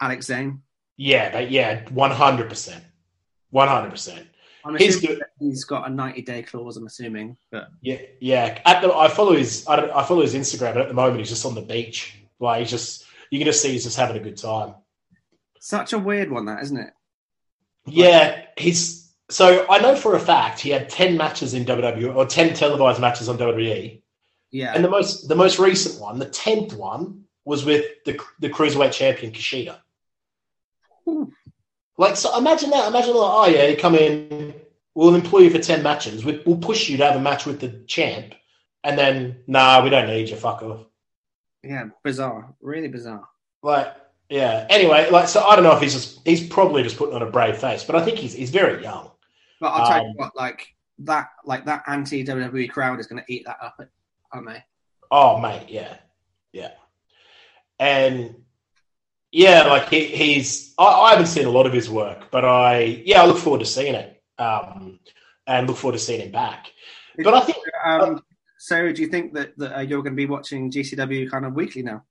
Speaker 3: Alex Zayne?
Speaker 1: Yeah, but yeah, one hundred percent, one hundred percent. He's
Speaker 3: assuming
Speaker 1: good.
Speaker 3: that he's got a 90 day clause, I'm assuming. But
Speaker 1: Yeah, yeah. At the, I follow his, I, don't, I follow his Instagram, but at the moment he's just on the beach. Like he's just, you can just see he's just having a good time.
Speaker 3: such a weird one, that, isn't it?
Speaker 1: Yeah, he's. So I know for a fact he had ten matches in WWE or ten televised matches on WWE,
Speaker 3: Yeah.
Speaker 1: and the most, the most recent one, the tenth one, was with the the cruiserweight champion Kushida.
Speaker 3: Ooh. Hmm.
Speaker 1: Like, so imagine that. Imagine like, oh yeah, you come in, we'll employ you for ten matches. We, we'll push you to have a match with the champ, and then nah, we don't need you. Fuck off.
Speaker 3: Yeah, bizarre. Really bizarre.
Speaker 1: Like, yeah. Anyway, like, so I don't know if he's just he's probably just putting on a brave face, but I think he's he's very young.
Speaker 3: But I'll tell you
Speaker 1: Um,
Speaker 3: what, like that, like that anti WWE crowd is going to eat that up, aren't they?
Speaker 1: Oh mate, yeah, yeah, and yeah, like he, he's. I, I haven't seen a lot of his work, but I yeah, I look forward to seeing it, um, and look forward to seeing him back. But I think
Speaker 3: Um, so, do you think that, that uh, you're going to be watching GCW kind of weekly now?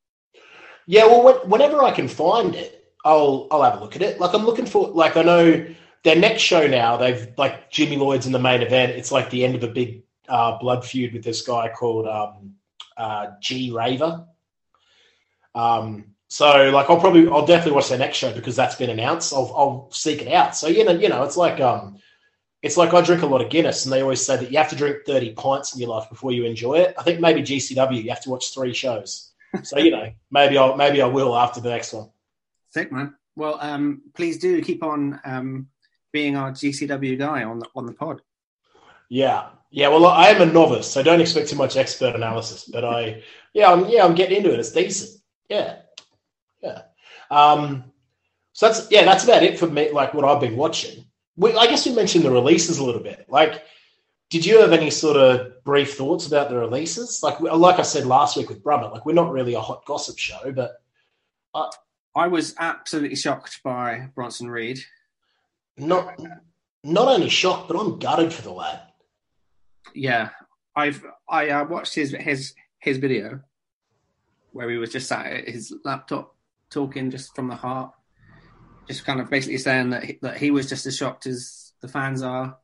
Speaker 1: Yeah, well, when, whenever I can find it, I'll I'll have a look at it. Like I'm looking for, like I know their next show now. They've like Jimmy Lloyd's in the main event. It's like the end of a big uh, blood feud with this guy called um, uh, G Raver. Um, so like I'll probably I'll definitely watch their next show because that's been announced. I'll I'll seek it out. So you know you know it's like um it's like I drink a lot of Guinness, and they always say that you have to drink thirty pints in your life before you enjoy it. I think maybe GCW you have to watch three shows. So you know maybe I'll maybe I will after the next one.
Speaker 3: Sick man. Well, um, please do keep on um, being our GCW guy on the on the pod.
Speaker 1: Yeah, yeah. Well, I am a novice, so don't expect too much expert analysis. But I, yeah, I'm yeah, I'm getting into it. It's decent. Yeah, yeah. Um, so that's yeah, that's about it for me. Like what I've been watching. We, I guess we mentioned the releases a little bit. Like, did you have any sort of brief thoughts about the releases? Like, like I said last week with Brummett, like we're not really a hot gossip show, but
Speaker 3: I was absolutely shocked by Bronson Reed.
Speaker 1: not not only shocked, but I'm gutted for the lad.
Speaker 3: Yeah, I've I uh, watched his his his video where he was just sat at his laptop talking just from the heart, just kind of basically saying that he, that he was just as shocked as the fans are.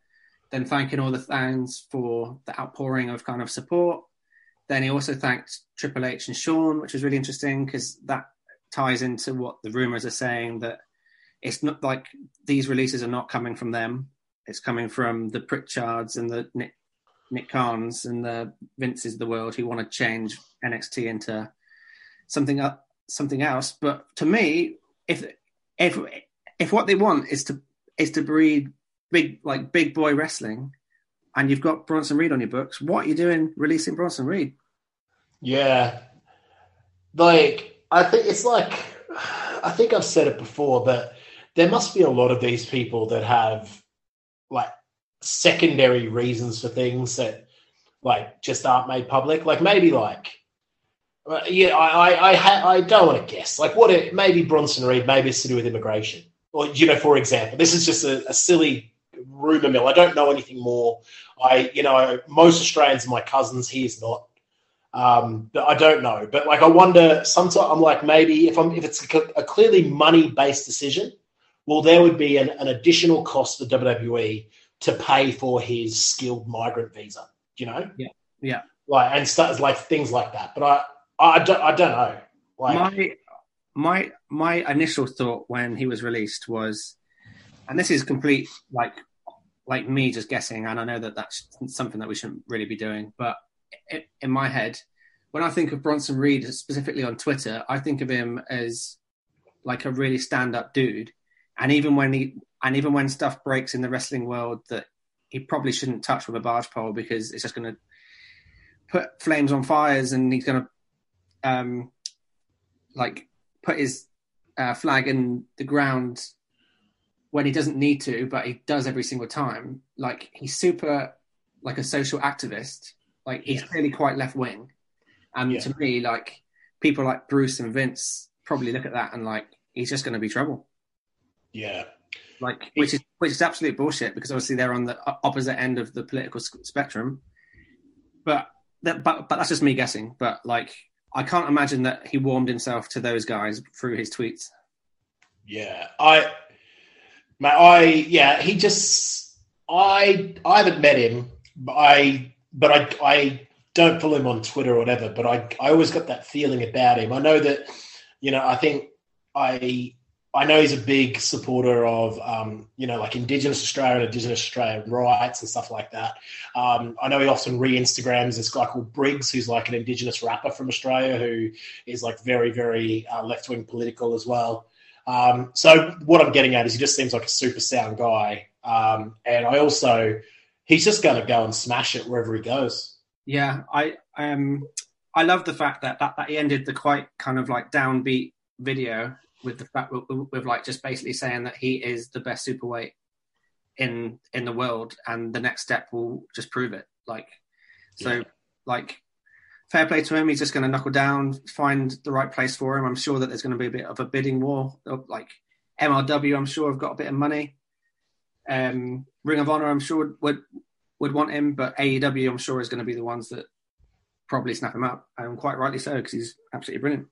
Speaker 3: Then thanking all the fans for the outpouring of kind of support. Then he also thanked Triple H and Sean, which was really interesting because that ties into what the rumors are saying that it's not like these releases are not coming from them. It's coming from the Prichards and the Nick, Nick Khans and the Vinces of the world who want to change NXT into something up, something else. But to me, if if if what they want is to is to breed big like big boy wrestling, and you've got Bronson Reed on your books, what are you doing releasing Bronson Reed?
Speaker 1: Yeah. Like, I think it's like, I think I've said it before, but there must be a lot of these people that have like secondary reasons for things that like just aren't made public. Like maybe like, yeah, I I I, ha- I don't want to guess. Like what? It, maybe Bronson Reed. Maybe it's to do with immigration. Or you know, for example, this is just a, a silly rumor mill. I don't know anything more. I you know most Australians are my cousins. He is not. Um, but I don't know. But like, I wonder. Sometimes I'm like, maybe if I'm if it's a, a clearly money based decision, well, there would be an, an additional cost for WWE to pay for his skilled migrant visa. You know,
Speaker 3: Yeah. Yeah.
Speaker 1: like and stuff like things like that. But I I don't I don't know. Like,
Speaker 3: my my my initial thought when he was released was, and this is complete like like me just guessing, and I know that that's something that we shouldn't really be doing, but i in my head, when I think of Bronson Reed specifically on Twitter, I think of him as like a really stand up dude, and even when he and even when stuff breaks in the wrestling world that he probably shouldn't touch with a barge pole because it's just going to put flames on fires and he's going to um like put his uh, flag in the ground when he doesn't need to, but he does every single time. Like he's super like a social activist. Like he's
Speaker 1: Yeah.
Speaker 3: clearly quite left wing, and
Speaker 1: Yeah.
Speaker 3: to me, like people like Bruce and Vince probably look at that and like he's just going to be trouble.
Speaker 1: yeah,
Speaker 3: Like which is which is absolute bullshit because obviously they're on the opposite end of the political spectrum. But that but but that's just me guessing. But like I can't imagine that he warmed himself to those guys through his tweets.
Speaker 1: yeah. I, my, I, yeah. He just, I, I haven't met him. But I, but I, I don't follow him on Twitter or whatever. But I, I always got that feeling about him. I know that, you know, I think I, I know he's a big supporter of, um, you know, like Indigenous Australia and Indigenous Australian rights and stuff like that. Um, I know he often re-Instagrams this guy called Briggs, who's like an Indigenous rapper from Australia who is like very, very uh, left-wing political as well. Um, so what I'm getting at is he just seems like a super sound guy, um, and I also he's just going to go and smash it wherever he goes.
Speaker 3: Yeah, I um I love the fact that, that that he ended the quite kind of like downbeat video with the fact with, like just basically saying that he is the best superweight in in the world, and the next step will just prove it. Like, so
Speaker 1: Yeah.
Speaker 3: like fair play to him. He's just going to knuckle down, find the right place for him. I'm sure that there's going to be a bit of a bidding war. Like MLW, I'm sure have got a bit of money. Um, Ring of Honor, I'm sure would would want him, but AEW, I'm sure is going to be the ones that probably snap him up, and quite rightly so because he's absolutely brilliant.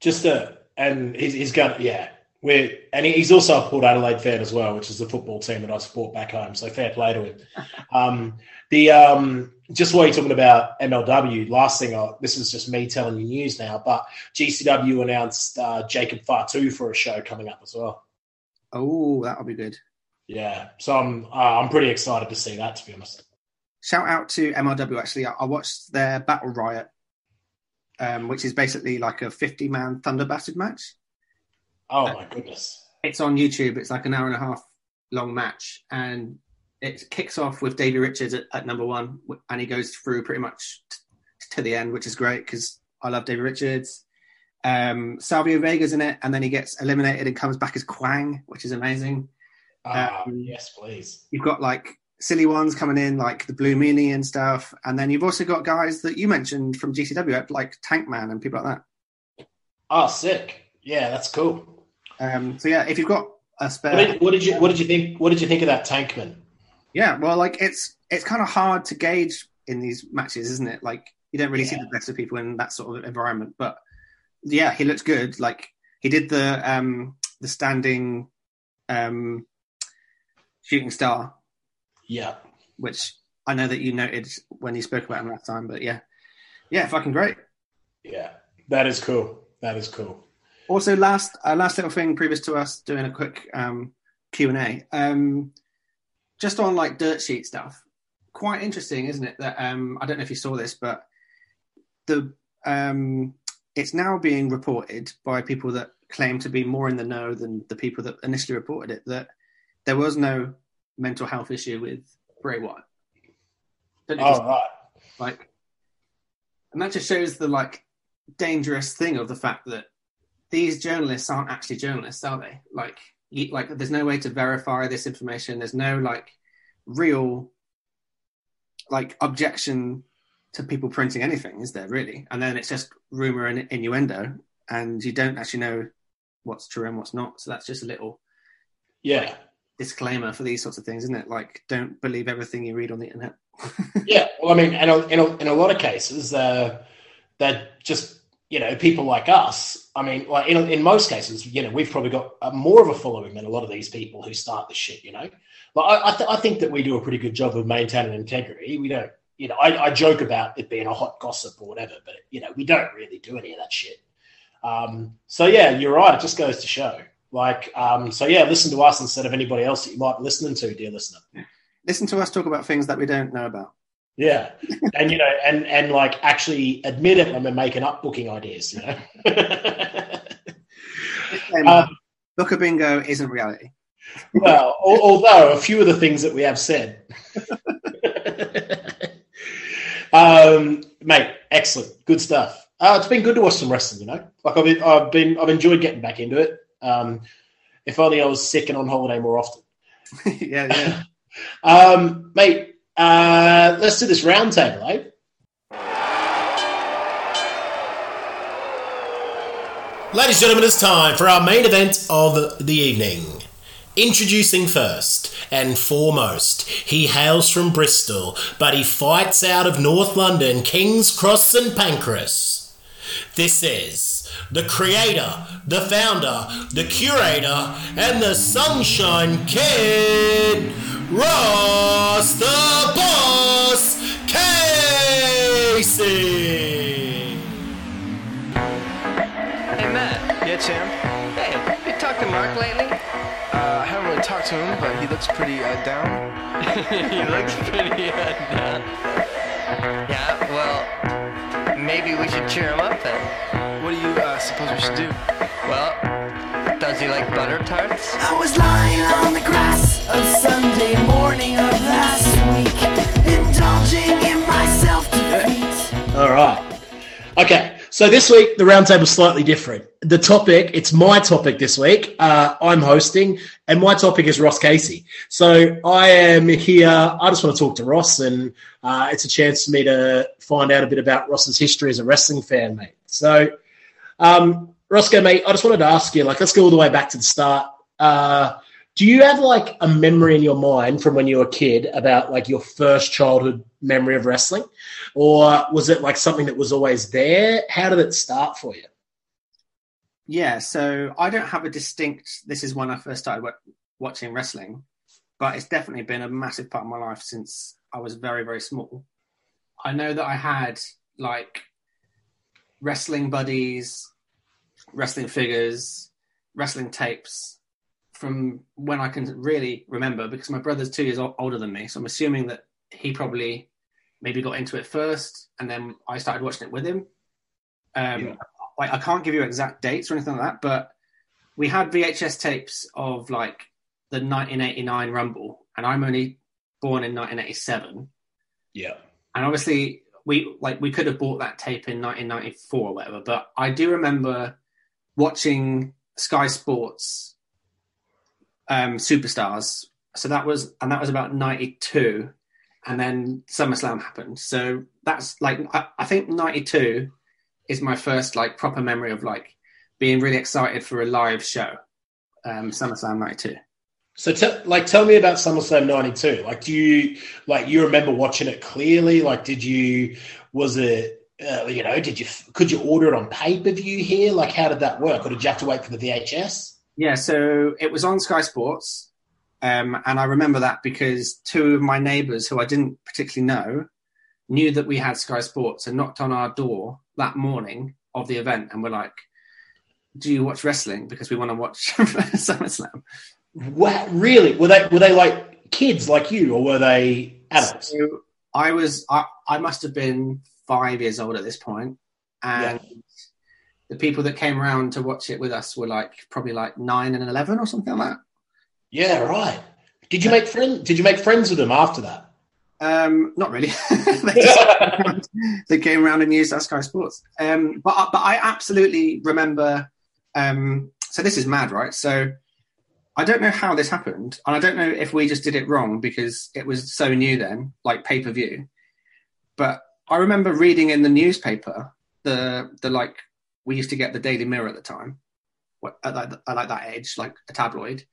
Speaker 1: Just a and he's, he's got yeah. We're, and he's also a Port Adelaide fan as well, which is the football team that I support back home. So fair play to him. Um, the um, just while you're talking about MLW, last thing, I, this is just me telling you news now, but GCW announced uh, Jacob Fatu for a show coming up as well.
Speaker 3: Oh, that'll be good.
Speaker 1: Yeah, so I'm uh, I'm pretty excited to see that. To be honest,
Speaker 3: Shout out to MLW. Actually, I, I watched their Battle Riot, um, which is basically like a 50 man Thunder Bastard match.
Speaker 1: oh my goodness,
Speaker 3: It's on YouTube. It's like an hour and a half long match, and it kicks off with Davey Richards at, at number one, and he goes through pretty much t- to the end, which is great because I love Davey Richards. Um, Savio Vega's in it, and then he gets eliminated and comes back as Kwang, which is amazing.
Speaker 1: Ah,
Speaker 3: Um,
Speaker 1: yes, please.
Speaker 3: You've got like silly ones coming in, like the Blue Meanie and stuff, and then you've also got guys that you mentioned from GCW, like Tank Man and people like that.
Speaker 1: Oh, sick. Yeah, that's cool.
Speaker 3: Um, so yeah, if you've got a
Speaker 1: What
Speaker 3: spare,
Speaker 1: did, what did you What did you think? What did you think of that Tankman?
Speaker 3: yeah, well, like it's it's kind of hard to gauge in these matches, isn't it? Like you don't really see the best of people in that sort of environment, but yeah, he looks good. Like he did the um the standing um shooting star
Speaker 1: Yeah,
Speaker 3: which I know that you noted when you spoke about him last time. But yeah, yeah, fucking great.
Speaker 1: yeah, that is cool. That is cool.
Speaker 3: Also, last uh, last little thing previous to us doing a quick um, Q and A, um, just on like dirt sheet stuff. Quite interesting, isn't it? That um, I don't know if you saw this, but the um, it's now being reported by people that claim to be more in the know than the people that initially reported it that there was no mental health issue with Bray Wyatt. Don't
Speaker 1: Oh right.
Speaker 3: like, and that just shows the like dangerous thing of the fact that these journalists aren't actually journalists, are they? Like, you, like there's no way to verify this information. There's no like real like objection to people printing anything, is there really? And then it's just rumor and innuendo, and you don't actually know what's true and what's not. So that's just a little
Speaker 1: Yeah.
Speaker 3: Disclaimer for these sorts of things, isn't it? Like, don't believe everything you read on the internet.
Speaker 1: Yeah, well, I mean, in a, in a, in a lot of cases, uh, that just you know people like us. I mean, like in, in most cases, you know, we've probably got uh more of a following than a lot of these people who start the shit. You know, but I, I, th- I think that we do a pretty good job of maintaining integrity. We don't, you know, I, I joke about it being a hot gossip or whatever, but you know, we don't really do any of that shit. Um, so yeah, you're right. It just goes to show. Like, um, so yeah, listen to us instead of anybody else that you might be listening to, dear listener.
Speaker 3: Listen to us talk about things that we don't know about.
Speaker 1: Yeah, and you know, and and like actually admit it when we're making up booking ideas. You know.
Speaker 3: Disclaimer,
Speaker 1: Um,
Speaker 3: Booker Bingo isn't reality.
Speaker 1: well, al- although a few of the things that we have said, um, mate, excellent, good stuff. Uh, it's been good to watch some wrestling. You know, like I've I've been, I've enjoyed getting back into it. Um, if only I was sick and on holiday more often.
Speaker 3: yeah, yeah.
Speaker 1: Um, mate, uh, let's do this roundtable, eh?
Speaker 4: Ladies and gentlemen, it's time for our main event of the evening. Introducing first and foremost, he hails from Bristol, but he fights out of North London, King's Cross and Pancras. This is the creator, the founder, the curator, and the Sunshine Kid, Ross the Boss Casey.
Speaker 5: Hey Matt.
Speaker 6: Yeah, Tim.
Speaker 5: Hey, you talked to Mark lately?
Speaker 6: Uh, I haven't really talked to him, but he looks pretty uh, down.
Speaker 5: he looks pretty uh, down. Yeah, well, maybe we should cheer him up then.
Speaker 6: Suppose we should do?
Speaker 5: Well, does he like butter tarts?
Speaker 2: I was lying on the grass of Sunday morning of last week, indulging in my self-defeat.
Speaker 1: All right. Okay. So this week the roundtable's slightly different. The topic, it's my topic this week. Uh, I'm hosting, and my topic is Ross Casey. So I am here. I just want to talk to Ross, and uh, it's a chance for me to find out a bit about Ross's history as a wrestling fan, mate. So, um, Roscoe, mate, I just wanted to ask you, like, let's go all the way back to the start. Uh, do you have like a memory in your mind from when you were a kid about like your first childhood memory of wrestling? or was it like something that was always there? How did it start for you?
Speaker 3: Yeah, so I don't have a distinct. This is when I first started wa- watching wrestling, but it's definitely been a massive part of my life since I was very, very small. I know that I had like wrestling buddies, wrestling figures, wrestling tapes from when I can really remember because my brother's two years older than me. So I'm assuming that he probably maybe got into it first and then I started watching it with him. Um,
Speaker 1: Yeah.
Speaker 3: like I can't give you exact dates or anything like that, but we had VHS tapes of like the 1989 Rumble, and I'm only born in 1987,
Speaker 1: Yeah.
Speaker 3: and obviously we like we could have bought that tape in 1994 or whatever, but I do remember watching Sky Sports um, Superstars. So that was and that was about 92, and then SummerSlam happened. So that's like I, I think 92 is my first like proper memory of like being really excited for a live show. Um, SummerSlam '92.
Speaker 1: So, like, tell me about SummerSlam '92. Like, do you like you remember watching it clearly? Like, did you was it uh, you know did you could you order it on pay per view here? Like, how did that work? Or did you have to wait for the VHS?
Speaker 3: Yeah, so it was on Sky Sports, um, and I remember that because two of my neighbours, who I didn't particularly know, knew that we had Sky Sports and knocked on our door that morning of the event, and were like, "Do you watch wrestling? Because we want to watch SummerSlam."
Speaker 1: What really were they? Were they like kids like you, or were they adults?
Speaker 3: So I was, I, I must have been five years old at this point, and the people that came around to watch it with us were like probably like nine and eleven or something like that.
Speaker 1: Yeah, right. Did you make friends? Did you make friends with them after that?
Speaker 3: Um, not really. they, just, they came around and used our Sky Sports. Um, but but I absolutely remember. Um, so this is mad, right? So I don't know how this happened, and I don't know if we just did it wrong because it was so new then, like pay per view. But I remember reading in the newspaper the the like we used to get the Daily Mirror at the time, at like, at like that age, like a tabloid.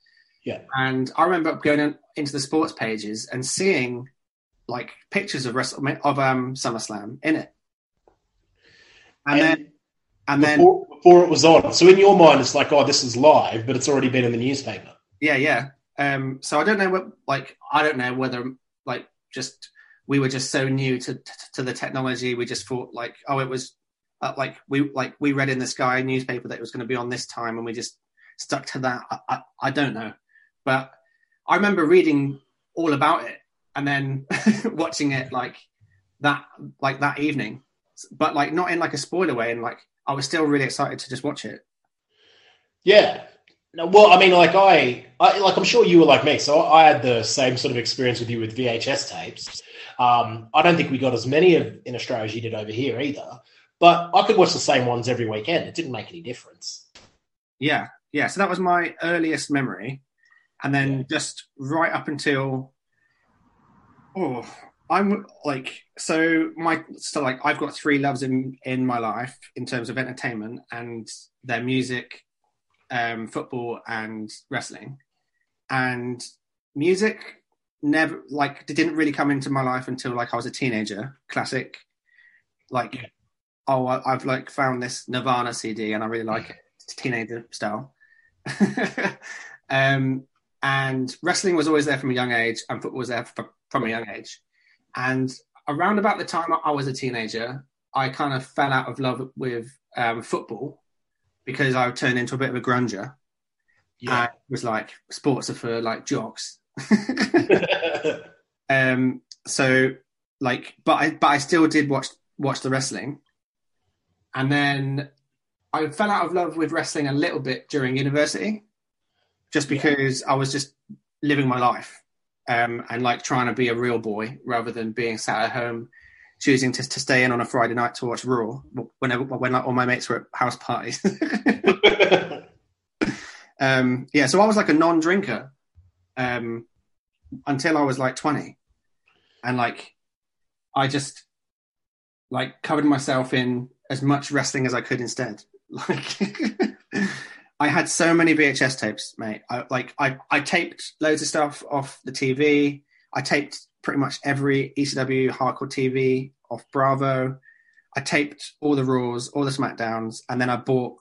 Speaker 1: Yeah.
Speaker 3: And I remember going in, into the sports pages and seeing like pictures of Wrestle of um SummerSlam in it, and,
Speaker 1: And
Speaker 3: then and then
Speaker 1: Before, before it was on. So in your mind, it's like, oh, this is live, but it's already been in the newspaper.
Speaker 3: Yeah, yeah. Um, so I don't know what, like, I don't know whether, like, just we were just so new to to, to the technology. We just thought, like, oh, it was, uh, like, we like we read in the Sky newspaper that it was going to be on this time, and we just stuck to that. I, I, I don't know, but I remember reading all about it and then watching it like that, like that evening, but like not in like a spoiler way, and like I was still really excited to just watch it.
Speaker 1: Yeah. No, well, I mean, like I, I, like I'm sure you were like me. So I had the same sort of experience with you with VHS tapes. Um, I don't think we got as many of in Australia as you did over here either. But I could watch the same ones every weekend. It didn't make any difference.
Speaker 3: Yeah, yeah. So that was my earliest memory, and then just right up until oh, I'm like so my so like I've got three loves in in my life in terms of entertainment and their music, um, football and wrestling, and music never like it didn't really come into my life until like I was a teenager. Classic, like oh I, I've like found this Nirvana CD and I really like it. It's teenager style. um, and wrestling was always there from a young age, and football was there f- from a young age. And around about the time I was a teenager, I kind of fell out of love with um, football because I turned into a bit of a grunger. It was like sports are for like jocks. um, so like, but I but I still did watch watch the wrestling, and then I fell out of love with wrestling a little bit during university, just because I was just living my life um, and like trying to be a real boy rather than being sat at home choosing to, to stay in on a Friday night to watch Raw whenever when like all my mates were at house parties. um, yeah, so I was like a non-drinker um, until I was like twenty, and like I just like covered myself in as much wrestling as I could instead. Like I had so many VHS tapes, mate. I, like I, I taped loads of stuff off the TV. I taped pretty much every ECW hardcore TV off Bravo. I taped all the Raws, all the Smackdowns, and then I bought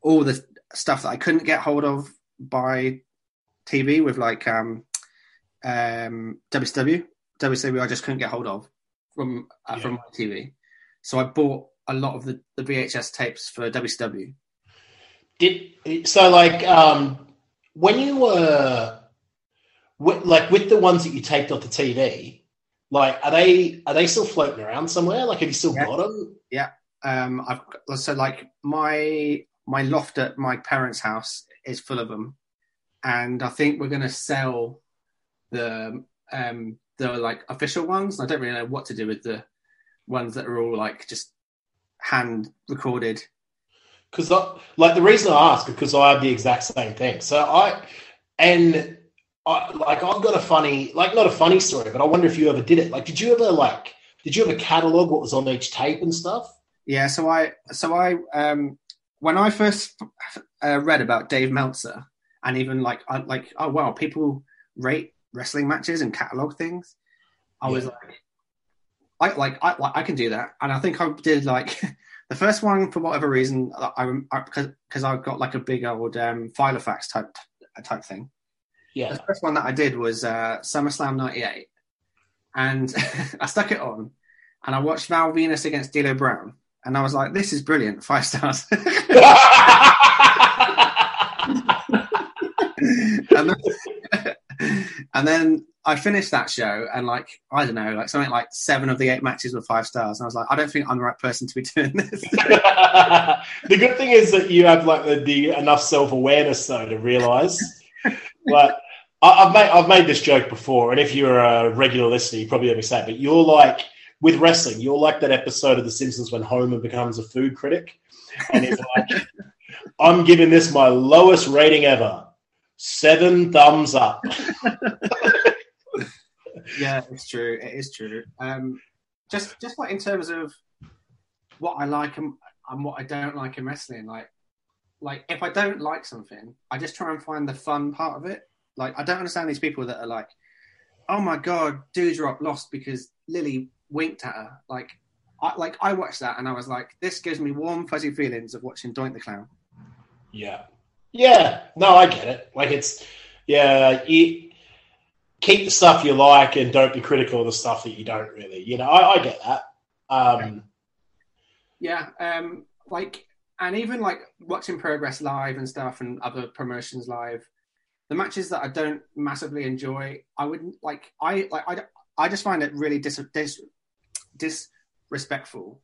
Speaker 3: all the stuff that I couldn't get hold of by TV with like um, um, WCW. WCW I just couldn't get hold of from uh, from my TV. So I bought a lot of the, the VHS tapes for WCW.
Speaker 1: Did so like um, when you were with, like with the ones that you taped off the TV, like are they are they still floating around somewhere? Like have you still
Speaker 3: Yeah.
Speaker 1: got them? Yeah.
Speaker 3: Um i've so like my my loft at my parents house is full of them and i think we're going to sell the um the like official ones i don't really know what to do with the ones that are all like just hand recorded
Speaker 1: Because like the reason I ask because I have the exact same thing. So I and I like I've got a funny like not a funny story, but I wonder if you ever did it. Like, did you ever like did you ever catalog what was on each tape and stuff?
Speaker 3: yeah so i so i um when i first uh, read about dave meltzer and even like I, like oh wow people rate wrestling matches and catalog things i was like I like I like I can do that, and I think I did like the first one for whatever reason. I because because I've got like a big old um, Filofax type type thing.
Speaker 1: Yeah.
Speaker 3: The first one that I did was uh, SummerSlam '98, and I stuck it on, and I watched Val Venis against D'Lo Brown, and I was like, "This is brilliant, five stars." and, then, And then I finished that show, and like I don't know, like something like seven of the eight matches were five stars. And I was like, I don't think I'm the right person to be doing this.
Speaker 1: the good thing is that you have like the, the enough self awareness though to realize. like I, I've made I've made this joke before, and if you're a regular listener, you probably heard me say it. But you're like with wrestling, you're like that episode of The Simpsons when Homer becomes a food critic, and he's like, "I'm giving this my lowest rating ever, seven thumbs up."
Speaker 3: yeah, it's true. It is true. Um, just just like in terms of what I like and, and what I don't like in wrestling, like like if I don't like something, I just try and find the fun part of it. Like I don't understand these people that are like, "Oh my god, Doudrop lost because Lily winked at her." Like, I like I watched that and I was like, "This gives me warm, fuzzy feelings of watching Doink the Clown."
Speaker 1: Yeah. Yeah. No, I get it. Like it's yeah, you keep the stuff you like and don't be critical of the stuff that you don't really. You know, I, I get that. Um
Speaker 3: Yeah, um, like, and even like watching Progress live and stuff, and other promotions live, the matches that I don't massively enjoy, I wouldn't like. I like. I, I just find it really dis, dis disrespectful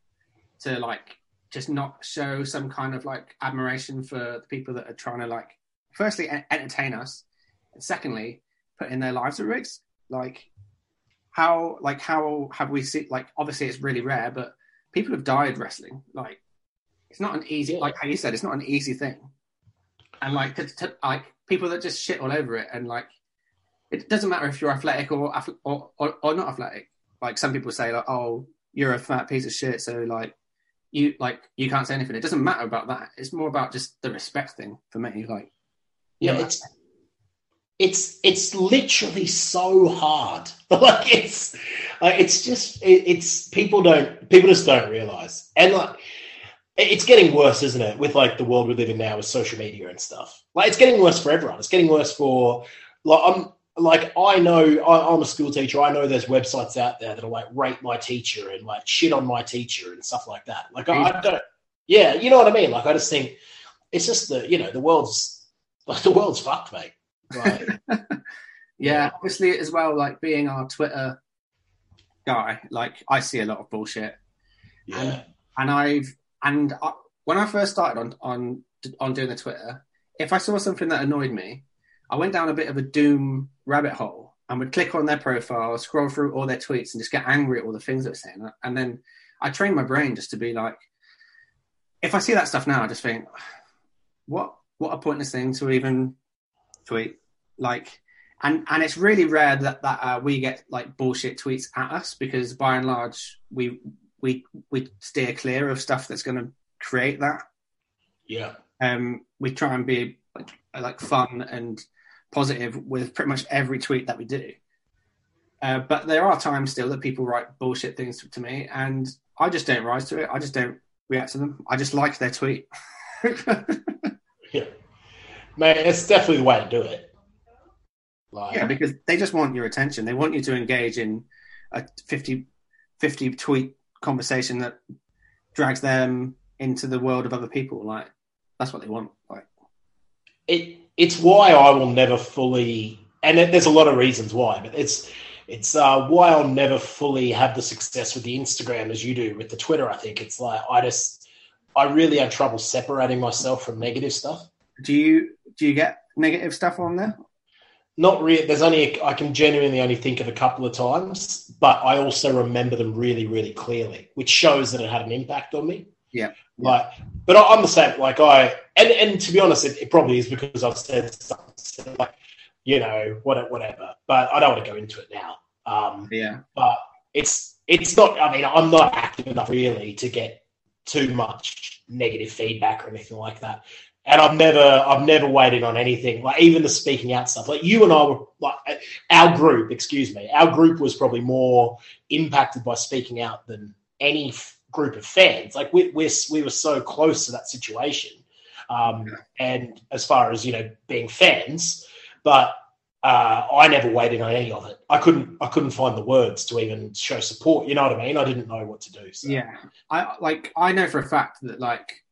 Speaker 3: to like just not show some kind of like admiration for the people that are trying to like, firstly, entertain us, and secondly, put in their lives at risk. Like, how like how have we seen? Like, obviously, it's really rare, but people have died wrestling. Like, it's not an easy,
Speaker 1: Yeah.
Speaker 3: like how you said, it's not an easy thing. And like, like people that just shit all over it, and like, it doesn't matter if you're athletic or or, or, or not athletic. Like some people say, like, oh, you're a fat piece of shit, so like, you like you can't say anything. It doesn't matter about that. It's more about just the respect thing for me. Like,
Speaker 1: Yeah, it's it's it's literally so hard. like it's like it's just it, it's people don't people just don't realize, and like it's getting worse, isn't it? With like the world we live in now with social media and stuff. Like it's getting worse for everyone. It's getting worse for like I'm like I know I, I'm a school teacher. I know there's websites out there that'll like rate my teacher and like shit on my teacher and stuff like that. Like I, I don't. Yeah, you know what I mean. Like I just think it's just the you know the world's like the world's fucked, mate. Like,
Speaker 3: yeah, obviously as well, like being our Twitter guy, like I see a lot of bullshit.
Speaker 1: yeah,
Speaker 3: and I've and I, when I first started on on on doing the Twitter, if I saw something that annoyed me, I went down a bit of a doom rabbit hole and would click on their profile, scroll through all their tweets, and just get angry at all the things they're saying. And then I trained my brain just to be like, if I see that stuff now, I just think, what what a pointless thing to even tweet. Like, and and it's really rare that that uh, we get like bullshit tweets at us because by and large we we we steer clear of stuff that's going to create that.
Speaker 1: yeah,
Speaker 3: Um, we try and be like, like fun and positive with pretty much every tweet that we do. Uh, but there are times still that people write bullshit things to, to me, and I just don't rise to it. I just don't react to them. I just like their tweet.
Speaker 1: yeah. Man, it's definitely the way to do it. Like,
Speaker 3: yeah, because they just want your attention. They want you to engage in a 50, 50 tweet conversation that drags them into the world of other people. Like that's what they want. Like
Speaker 1: it it's why I will never fully, and it, there's a lot of reasons why, but it's it's uh, why I'll never fully have the success with the Instagram as you do with the Twitter. I think it's like I just I really have trouble separating myself from negative stuff.
Speaker 3: do you do you get negative stuff on there?
Speaker 1: Not really. There's only I can genuinely only think of a couple of times, but I also remember them really, really clearly, which shows that it had an impact on me.
Speaker 3: Yeah.
Speaker 1: Like, but I- I'm the same. Like I, and and to be honest, it, it probably is because I've said stuff like, you know, what, whatever. But I don't want to go into it now. Um,
Speaker 3: Yeah.
Speaker 1: but it's it's not. I mean, I'm not active enough really to get too much negative feedback or anything like that. And I've never I've never waited on anything like even the speaking out stuff. Like you and I were like our group, excuse me, our group was probably more impacted by speaking out than any f- group of fans. Like we we we were so close to that situation. Um, and as far as you know, being fans, but uh, I never waited on any of it. I couldn't. I couldn't find the words to even show support. You know what I mean? I didn't know what to do. So.
Speaker 3: Yeah. I like I know for a fact that like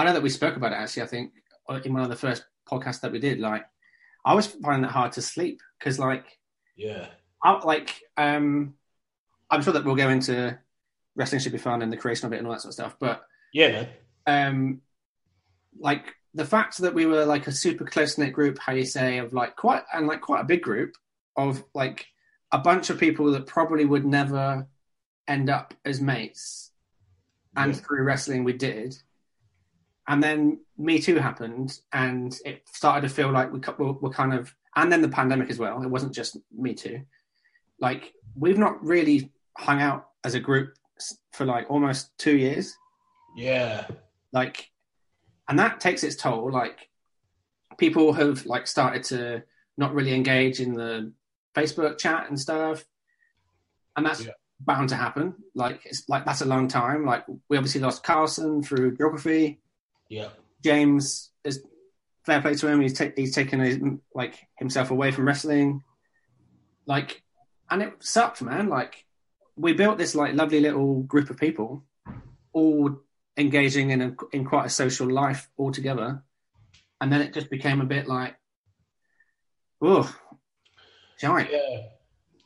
Speaker 3: I know that we spoke about it actually, I think in one of the first podcasts that we did, like I was finding it hard to sleep because, like,
Speaker 1: Yeah.
Speaker 3: I, like, um, I'm sure that we'll go into wrestling should be fun and the creation of it and all that sort of stuff. But
Speaker 1: Yeah,
Speaker 3: um, like the fact that we were like a super close knit group, how you say, of like quite and like quite a big group of like a bunch of people that probably would never end up as mates, and
Speaker 1: Yeah.
Speaker 3: through wrestling we did. And then Me Too happened, and it started to feel like we were, kind of, and then the pandemic as well. It wasn't just Me Too. Like we've not really hung out as a group for like almost two years
Speaker 1: Yeah.
Speaker 3: like and that takes its toll like people have like started to not really engage in the facebook chat and stuff and that's
Speaker 1: Yeah.
Speaker 3: bound to happen like it's like that's a long time like we obviously lost carlson through geography
Speaker 1: Yeah.
Speaker 3: james is fair play to him. He's, ta- he's taken his, like himself away from wrestling. Like and it sucked man. Like we built this like lovely little group of people all engaging in a, in quite a social life all together. And then it just became a bit like oh giant.
Speaker 1: Yeah.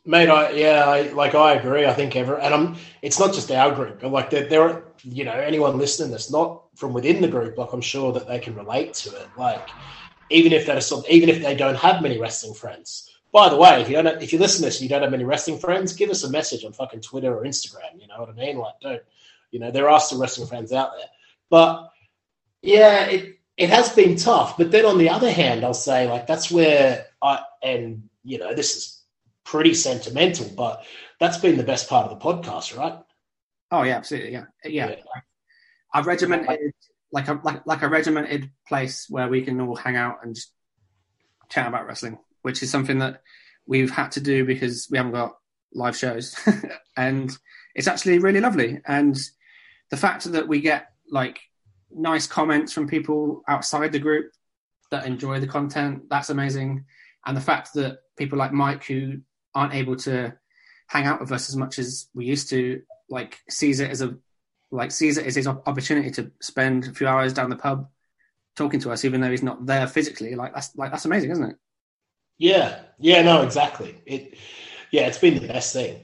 Speaker 1: Mate, I yeah, I, like I agree. I think ever, and I'm. It's not just our group, but like there, there are, you know, anyone listening that's not from within the group, like I'm sure that they can relate to it. Like, even if they're some, even if they don't have many wrestling friends. By the way, if you don't, if you listen to this, you don't have many wrestling friends, give us a message on fucking Twitter or Instagram. You know what I mean? Like, don't, you know, there are some wrestling friends out there, but yeah, it it has been tough. But then on the other hand, I'll say like that's where I and you know this is pretty sentimental, but that's been the best part of the podcast, right?
Speaker 3: oh yeah absolutely yeah. Yeah,
Speaker 1: Yeah.
Speaker 3: a regimented like a like, like a regimented place where we can all hang out and just chat about wrestling which is something that we've had to do because we haven't got live shows. And it's actually really lovely. And the fact that we get like nice comments from people outside the group that enjoy the content that's amazing. And the fact that people like mike who aren't able to hang out with us as much as we used to like sees it as a like sees it as his opportunity to spend a few hours down the pub talking to us even though he's not there physically like that's like that's amazing isn't it
Speaker 1: Yeah, yeah, no, exactly. It, yeah, it's been the best thing.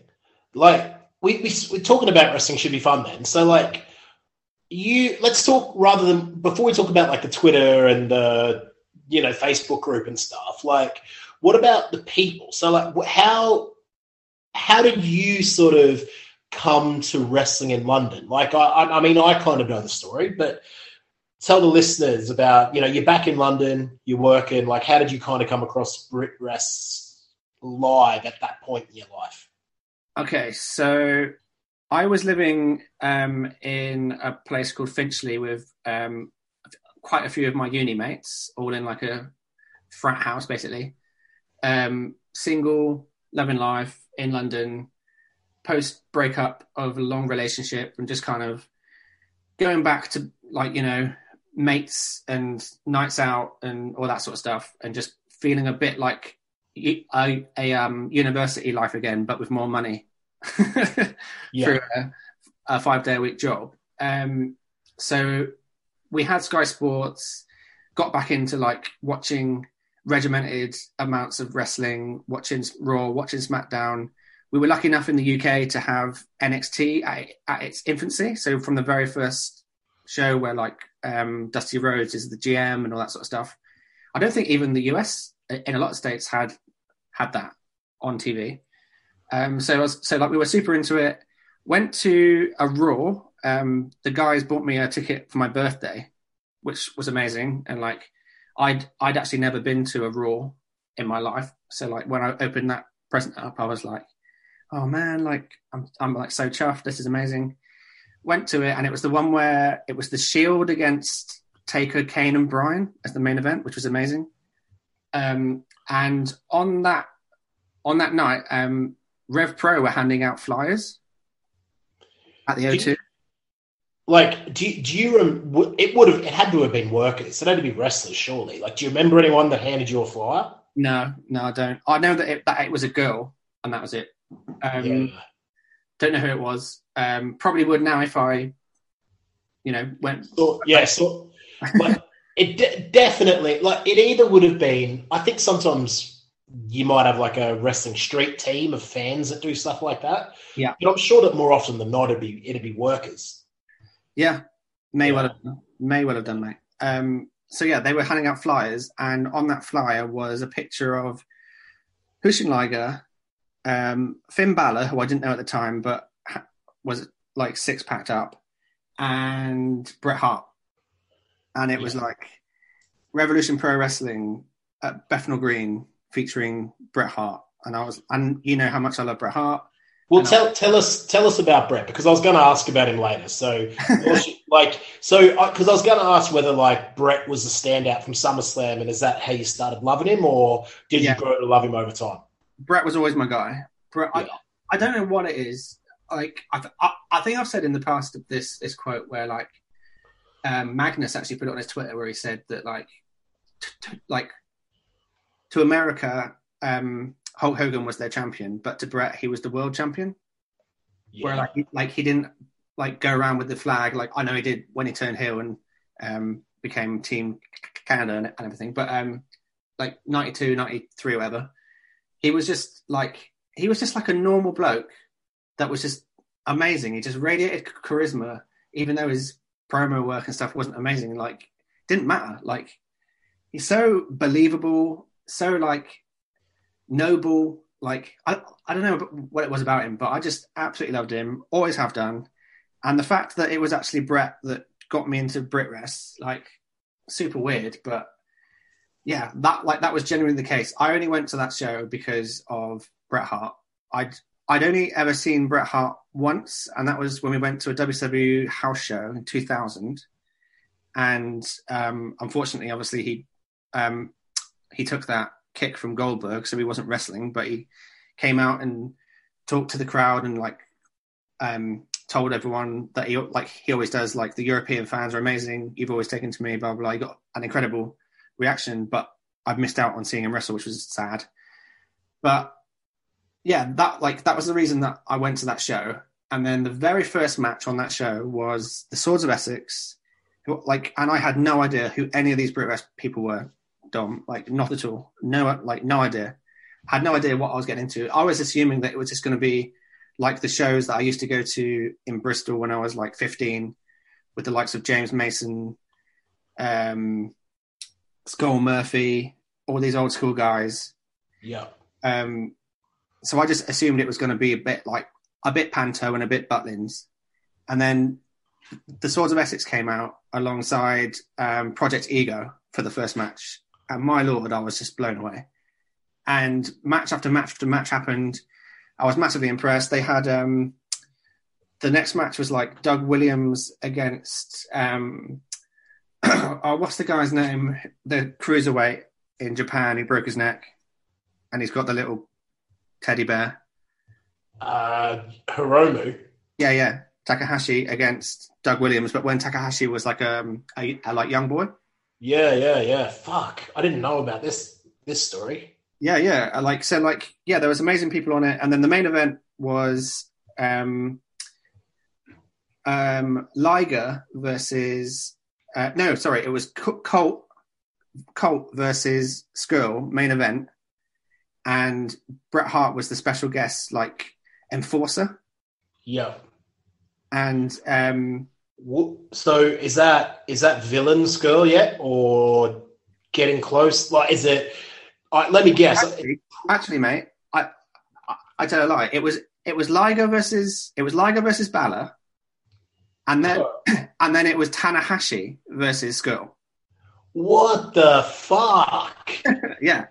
Speaker 1: Like we we we're talking about wrestling should be fun then. So like you, let's talk rather than before we talk about like the Twitter and the you know Facebook group and stuff. Like, what about the people? So like, how how did you sort of come to wrestling in London? Like, I I, mean, I kind of know the story, but tell the listeners about you know you're back in london you're working like how did you kind of come across brit rest live at that point in your life
Speaker 3: okay so i was living um in a place called finchley with um quite a few of my uni mates all in like a frat house basically um single loving life in london post breakup of a long relationship and just kind of going back to like you know mates and nights out and all that sort of stuff and just feeling a bit like a um, university life again but with more money
Speaker 1: Yeah.
Speaker 3: through a, a five day a week job um, so we had sky sports got back into like watching regimented amounts of wrestling watching raw watching smackdown we were lucky enough in the uk to have nxt at, at its infancy so from the very first show where like um, Dusty Rhodes is the GM and all that sort of stuff. I don't think even the US in a lot of states had had that on TV. Um, so was, so like we were super into it. Went to a Raw. Um, the guys bought me a ticket for my birthday, which was amazing. And like I'd I'd actually never been to a Raw in my life. So like when I opened that present up, I was like, oh man, like I'm I'm like so chuffed. This is amazing went to it, and it was the one where it was the Shield against Taker, Kane, and Bryan as the main event, which was amazing. Um, and on that on that night, um, Rev Pro were handing out flyers at the O2.
Speaker 1: Like do you, do you rem- it would have it had to have been workers it had to be wrestlers surely like do you remember anyone that handed you a flyer
Speaker 3: No, no, I don't. I know that it, that it was a girl, and that was it. Um,
Speaker 1: yeah
Speaker 3: Don't know who it was. Um, probably would now if I, you know, went.
Speaker 1: so, yeah so like It de- definitely like it either would have been. I think sometimes you might have like a wrestling street team of fans that do stuff like that.
Speaker 3: Yeah.
Speaker 1: but I'm sure that more often than not, it'd be it'd be workers.
Speaker 3: Yeah, may
Speaker 1: Yeah.
Speaker 3: well have done. may well have done, mate. Um, so yeah, they were handing out flyers, and on that flyer was a picture of Jushin Liger, um, Finn Balor, who I didn't know at the time, but ha- was like six packed up, and Bret Hart, and it was like Revolution Pro Wrestling at Bethnal Green featuring Bret Hart, and I was, and you know how much I love Bret Hart.
Speaker 1: Well, tell tell us tell us about Brett because I was going to ask about him later. So, like, so because I was going to ask whether like Brett was a standout from SummerSlam, and is that how you started loving him, or did
Speaker 3: Yeah.
Speaker 1: you grow to love him over time?
Speaker 3: Brett was always my guy. Brett,
Speaker 1: Yeah.
Speaker 3: I, I don't know what it is. Like I, I, I think I've said in the past this this quote where like um, Magnus actually put it on his Twitter where he said that like t- t- like to America, um, Hulk Hogan was their champion, but to Brett he was the world champion. Where like he, like he didn't like go around with the flag like I know he did when he turned heel and um, became Team Canada and, and everything, but um, like 92, 93, whatever he was just like he was just like a normal bloke that was just amazing. He just radiated charisma, even though his promo work and stuff wasn't amazing. Like didn't matter. Like he's so believable, so like noble. Like I I don't know what it was about him, but I just absolutely loved him. Always have done. And the fact that it was actually Brett that got me into BritWres, like super weird, but yeah, that like that was genuinely the case. I only went to that show because of Bret Hart. I'd I'd only ever seen Bret Hart once, and that was when we went to a WCW house show in 2000. And um, unfortunately, obviously, he um, he took that kick from Goldberg, so he wasn't wrestling, but he came out and talked to the crowd and like um, told everyone that he like he always does. Like the European fans are amazing. You've always taken to me. Blah blah. blah. He got an incredible reaction, but I've missed out on seeing him wrestle, which was sad. But yeah, that like that was the reason that I went to that show. And then the very first match on that show was the Swords of Essex. Like, and I had no idea who any of these Brit people were. Dom, like, not at all. No, like, no idea. Had no idea what I was getting into. I was assuming that it was just going to be like the shows that I used to go to in Bristol when I was like 15, with the likes of James Mason, um, Skull Murphy, all these old school guys.
Speaker 1: Yeah.
Speaker 3: Um, so I just assumed it was going to be a bit like a bit Panto and a bit Butlins. And then the Swords of Essex came out alongside um, Project Ego for the first match. And my lord, I was just blown away. And match after match after match happened. I was massively impressed. They had um, the next match was like Doug Williams against um, oh, what's the guy's name? The cruiserweight in Japan who broke his neck, and he's got the little teddy bear.
Speaker 1: Uh, Hiromu.
Speaker 3: Yeah, yeah. Takahashi against Doug Williams, but when Takahashi was like um, a, a like young boy.
Speaker 1: Yeah, yeah, yeah. Fuck, I didn't know about this this story.
Speaker 3: Yeah, yeah. I Like so, like yeah, there was amazing people on it, and then the main event was um, um, Liger versus uh, no, sorry, it was Co- Colt Colt versus Scurll main event, and Bret Hart was the special guest, like enforcer,
Speaker 1: Yeah.
Speaker 3: and um,
Speaker 1: So is that is that villain's girl yet, or getting close? Like, is it? Uh, let me guess.
Speaker 3: actually, actually, mate, I, I I tell a lie. It was it was Liger versus it was Liger versus Balor, and then and then it was Tanahashi versus Scurll.
Speaker 1: What the fuck?
Speaker 3: yeah,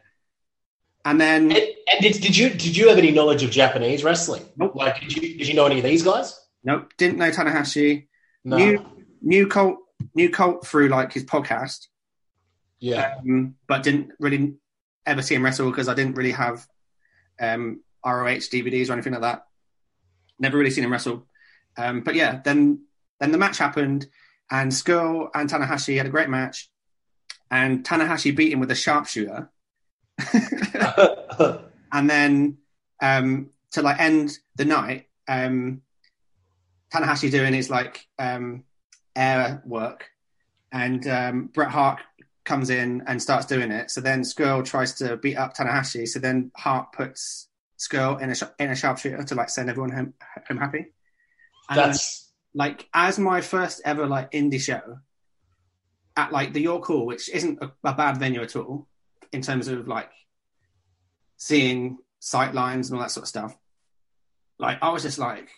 Speaker 3: and then
Speaker 1: And, and did, did you did you have any knowledge of Japanese wrestling?
Speaker 3: Nope.
Speaker 1: Like, did you did you know any of these guys?
Speaker 3: nope, didn't know Tanahashi.
Speaker 1: No.
Speaker 3: Knew knew Colt knew Colt through like his podcast,
Speaker 1: yeah.
Speaker 3: um, but didn't really ever see him wrestle because I didn't really have um, ROH DVDs or anything like that. Never really seen him wrestle. Um, but yeah, then then the match happened, and Scurll and Tanahashi had a great match, and Tanahashi beat him with a sharpshooter, and then um, to like end the night, um, Tanahashi doing his like um, air work, and um, Bret Hart comes in and starts doing it. So then Scurll tries to beat up Tanahashi. So then Hart puts Scurll in a sh- in a sharpshooter to like send everyone home home happy. And then,
Speaker 1: That's
Speaker 3: like as my first ever like indie show at like the York Hall, which isn't a, a bad venue at all in terms of like seeing sight lines and all that sort of stuff. Like I was just like,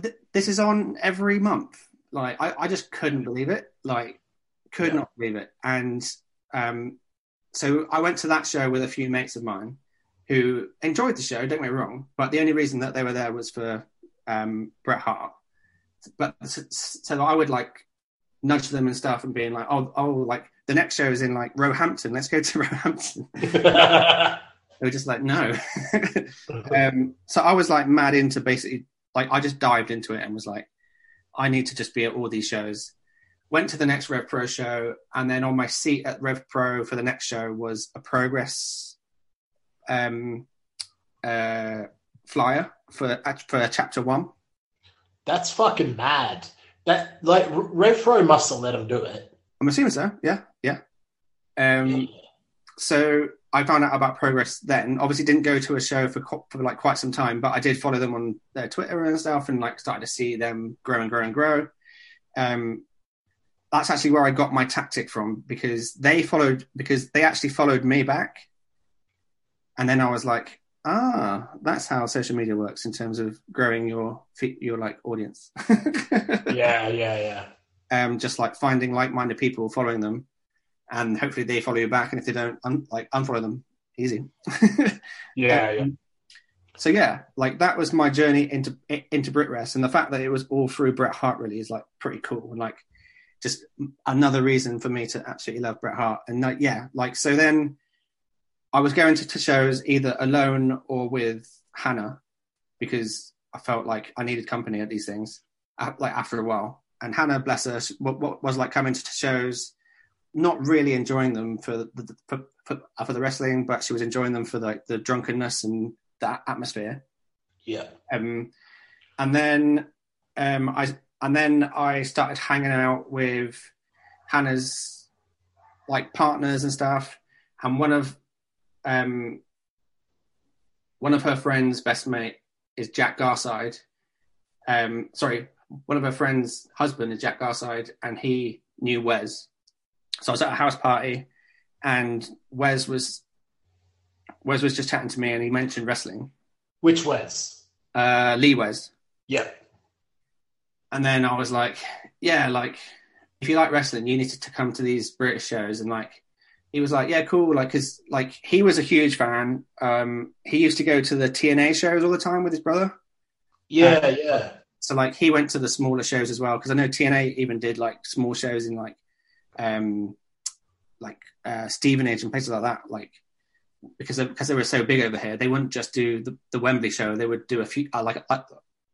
Speaker 3: th- this is on every month. Like I, I just couldn't believe it. Like could
Speaker 1: Yeah.
Speaker 3: not believe it. And um, so I went to that show with a few mates of mine who enjoyed the show. Don't get me wrong, but the only reason that they were there was for um, Bret Hart. But so, so I would like nudge them and stuff and being like, oh, oh, like the next show is in like Roehampton. Let's go to Roehampton. They were just like, no. um, so I was like mad into basically, like, I just dived into it and was like, I need to just be at all these shows. Went to the next Rev Pro show, and then on my seat at Rev Pro for the next show was a Progress um, uh, flyer for for chapter one.
Speaker 1: That's fucking mad. That like Rev Pro must have let him do it.
Speaker 3: I'm assuming so. Yeah, yeah. Um, so I found out about Progress then. Obviously, didn't go to a show for for like quite some time, but I did follow them on their Twitter and stuff, and like started to see them grow and grow and grow. Um, that's actually where I got my tactic from because they followed because they actually followed me back, and then I was like, ah, that's how social media works in terms of growing your your like audience.
Speaker 1: Yeah, yeah, yeah.
Speaker 3: um, just like finding like-minded people, following them, and hopefully they follow you back. And if they don't, un- like unfollow them. Easy.
Speaker 1: Yeah, yeah.
Speaker 3: Um, So yeah, like that was my journey into into BritWres, and the fact that it was all through Bret Hart really is like pretty cool, and like just another reason for me to absolutely love Bret Hart. And like yeah, like so then I was going to, to shows either alone or with Hannah because I felt like I needed company at these things, uh, like after a while. And Hannah, bless her, what, what was like coming to shows, not really enjoying them for the for, for, for the wrestling, but she was enjoying them for like the drunkenness and that atmosphere.
Speaker 1: Yeah.
Speaker 3: Um, and then um, I and then I started hanging out with Hannah's like partners and stuff. And one of um, one of her friends' best mate is Jack Garside. Um, sorry, one of her friends' husband is Jack Garside, and he knew Wes. So I was at a house party, and Wes was Wes was just chatting to me, and he mentioned wrestling.
Speaker 1: Which Wes?
Speaker 3: Uh, Lee Wes.
Speaker 1: Yeah.
Speaker 3: And then I was like, yeah, like if you like wrestling, you need to, to come to these British shows. And like, he was like, yeah, cool. Like, cause like he was a huge fan. Um, he used to go to the TNA shows all the time with his brother.
Speaker 1: Yeah, yeah.
Speaker 3: So like he went to the smaller shows as well. Cause I know TNA even did like small shows in like, um, like, uh, Stevenage and places like that. Like, because they, because they were so big over here, they wouldn't just do the, the Wembley show. They would do a few, uh, like, uh,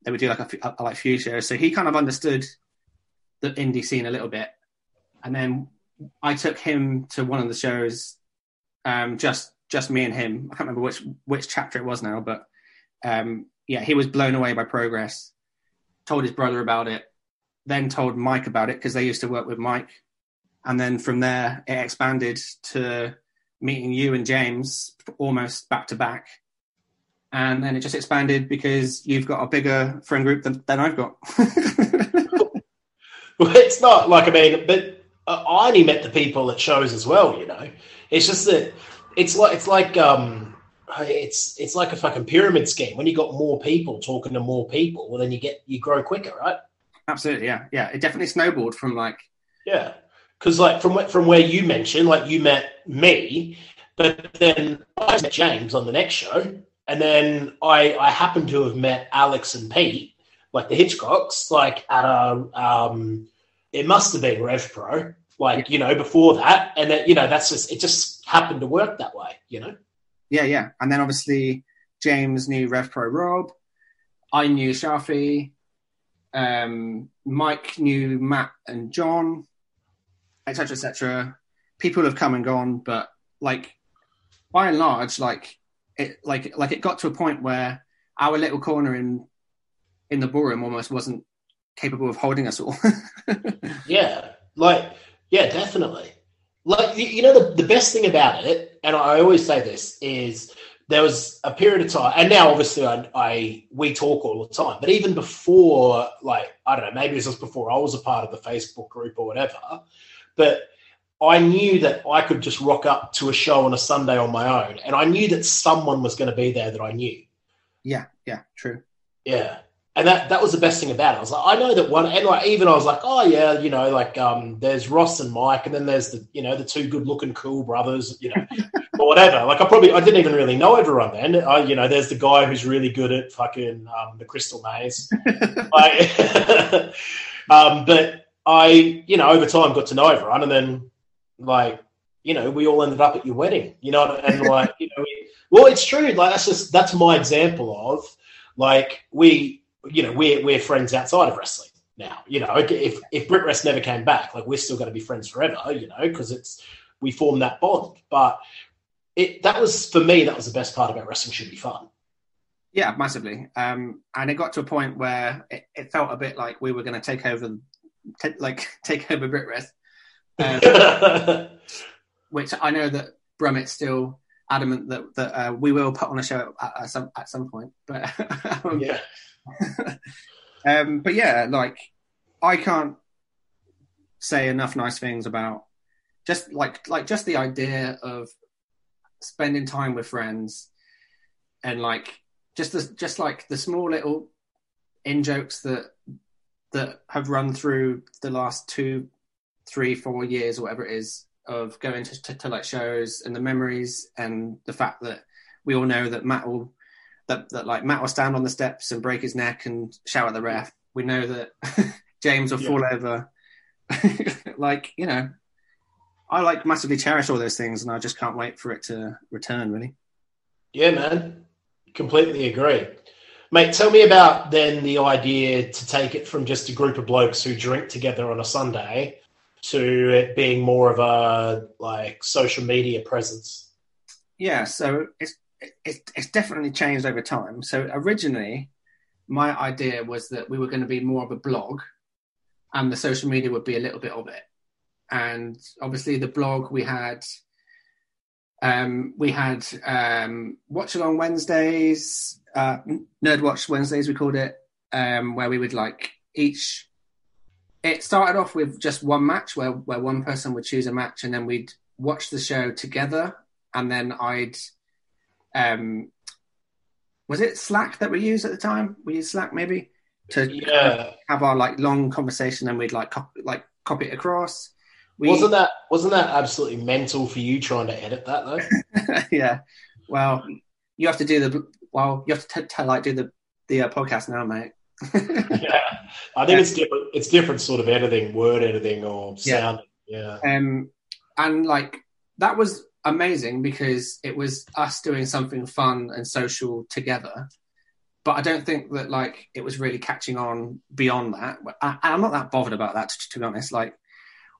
Speaker 3: they would do like a, uh, like few shows. So he kind of understood the indie scene a little bit. And then I took him to one of the shows, um, just just me and him. I can't remember which which chapter it was now, but um, yeah, he was blown away by progress. Told his brother about it, then told Mike about it because they used to work with Mike, and then from there it expanded to meeting you and James almost back to back. And then it just expanded because you've got a bigger friend group than, than I've got.
Speaker 1: Well, it's not like I mean, but uh, I only met the people at shows as well. You know, it's just that it's like it's like um, it's it's like a fucking pyramid scheme. When you got more people talking to more people, well, then you get you grow quicker, right?
Speaker 3: Absolutely, yeah, yeah. It definitely snowballed from like
Speaker 1: Yeah, because like from from where you mentioned, like you met me, but then I met James on the next show, and then I I happened to have met Alex and Pete, like the Hitchcocks, like at a um, it must have been Rev Pro, like you know before that, and that you know that's just it just happened to work that way, you know.
Speaker 3: yeah, yeah. And then obviously James knew Rev Pro Rob. I knew Shafi. Um, Mike knew Matt and John, etc., etc. People have come and gone, but like by and large, like it, like like it got to a point where our little corner in in the ballroom almost wasn't capable of holding us all.
Speaker 1: Yeah, like yeah, definitely. like you know the, the best thing about it and i always say this is there was a period of time and now obviously I, I we talk all the time but even before like i don't know maybe it was before i was a part of the facebook group or whatever but i knew that i could just rock up to a show on a sunday on my own and i knew that someone was going to be there that i knew
Speaker 3: Yeah, yeah, true.
Speaker 1: yeah. And that, that was the best thing about it. I was like, I know that one, and like even I was like, oh yeah, you know, like um, there's Ross and Mike, and then there's the, you know, the two good looking cool brothers, you know, or whatever. Like I probably I didn't even really know everyone then. I, you know, there's the guy who's really good at fucking um, the Crystal Maze. Um, but I, you know, over time got to know everyone, and then like, you know, we all ended up at your wedding, you know, and like, you know, we, well, it's true. Like that's just that's my example of like we, you know, we're we're friends outside of wrestling now. You know, if if BritWres never came back, like we're still going to be friends forever. You know, because it's we formed that bond. But it that was for me that was the best part about wrestling should be fun.
Speaker 3: Yeah, massively. Um, and it got to a point where it, it felt a bit like we were going to take over, t- like take over BritWres, um, which I know that Brummett's still adamant that that uh, we will put on a show at, at some at some point. But um,
Speaker 1: yeah.
Speaker 3: um, but yeah, like I can't say enough nice things about just like like just the idea of spending time with friends and like just the, just like the small little in jokes that that have run through the last two, three, four years or whatever it is of going to, to, to like shows and the memories and the fact that we all know that Matt will that, that like Matt will stand on the steps and break his neck and shout at the ref. We know that James will
Speaker 1: Yeah.
Speaker 3: fall over. like, you know, I like massively cherish all those things and I just can't wait for it to return really.
Speaker 1: Yeah, man. Completely agree. Mate, tell me about then the idea to take it from just a group of blokes who drink together on a Sunday to it being more of a like social media presence.
Speaker 3: Yeah, so it's it's it's definitely changed over time. So originally, my idea was that we were going to be more of a blog, and the social media would be a little bit of it. And obviously, the blog we had, um, we had um, watch along Wednesdays, uh, Nerd Watch Wednesdays, we called it, um, where we would like each. It started off with just one match where where one person would choose a match, and then we'd watch the show together and then I'd um was it Slack that we used at the time? We used Slack maybe to
Speaker 1: Yeah.
Speaker 3: have our like long conversation and we'd like copy, like copy it across. We,
Speaker 1: Wasn't that wasn't that absolutely mental for you trying to edit that though?
Speaker 3: yeah. Well, you have to do the well. You have to t- t- like do the the uh, podcast now, mate.
Speaker 1: yeah. I think it's different it's different sort of editing, word editing or
Speaker 3: Yeah.
Speaker 1: sound. Yeah.
Speaker 3: um, and like that was amazing because it was us doing something fun and social together. But I don't think that like it was really catching on beyond that. I, I'm not that bothered about that, to, to be honest. Like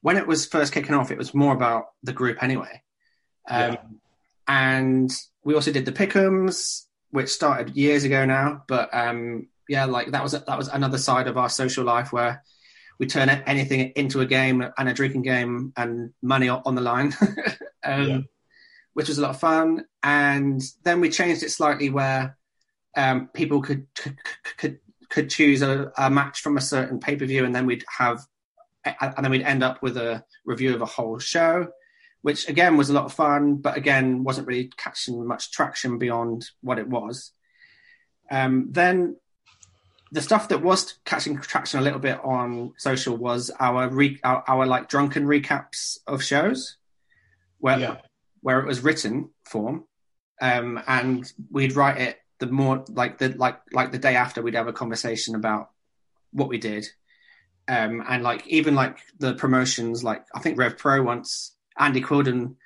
Speaker 3: when it was first kicking off, it was more about the group anyway. Um,
Speaker 1: Yeah.
Speaker 3: And we also did the pickums, which started years ago now. But um, yeah, like that was that was another side of our social life where we turn anything into a game and a drinking game and money on the line, um,
Speaker 1: Yeah.
Speaker 3: which was a lot of fun. And then we changed it slightly where um, people could could could, choose a, a match from a certain pay per view, and then we'd have, and then we'd end up with a review of a whole show, which again was a lot of fun, but again wasn't really catching much traction beyond what it was. Um, then the stuff that was catching traction a little bit on social was our re- our, our like drunken recaps of shows, where
Speaker 1: Yeah.
Speaker 3: where it was written form, um, and we'd write it the more like the like like the day after we'd have a conversation about what we did, um, and like even like the promotions, like I think Rev Pro once Andy Quildan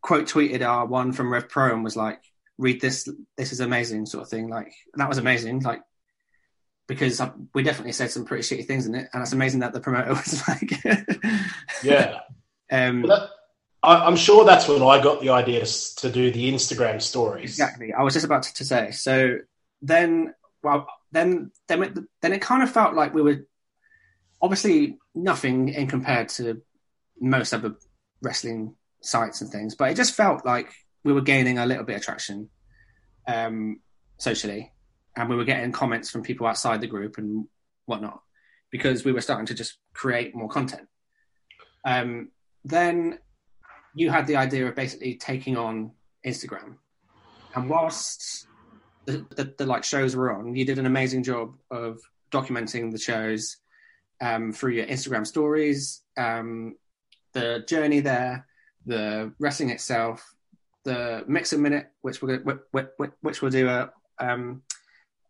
Speaker 3: quote tweeted our one from Rev Pro and was like, "Read this, this is amazing," sort of thing. Like that was amazing, like because I, we definitely said some pretty shitty things in it, and it's amazing that the promoter was like,
Speaker 1: Yeah.
Speaker 3: um,
Speaker 1: Well, that, I, I'm sure that's when I got the idea to, to do the Instagram stories.
Speaker 3: Exactly. I was just about to, to say. So then, well, then, then, it, then it kind of felt like we were obviously nothing in compared to most other wrestling sites and things, but it just felt like we were gaining a little bit of traction um, socially, and we were getting comments from people outside the group and whatnot because we were starting to just create more content. Um, then you had the idea of basically taking on Instagram, and whilst the, the, the like shows were on, you did an amazing job of documenting the shows um, through your Instagram stories, um, the journey there, the wrestling itself, the mix a minute, which we're gonna, which, which we'll do a, um,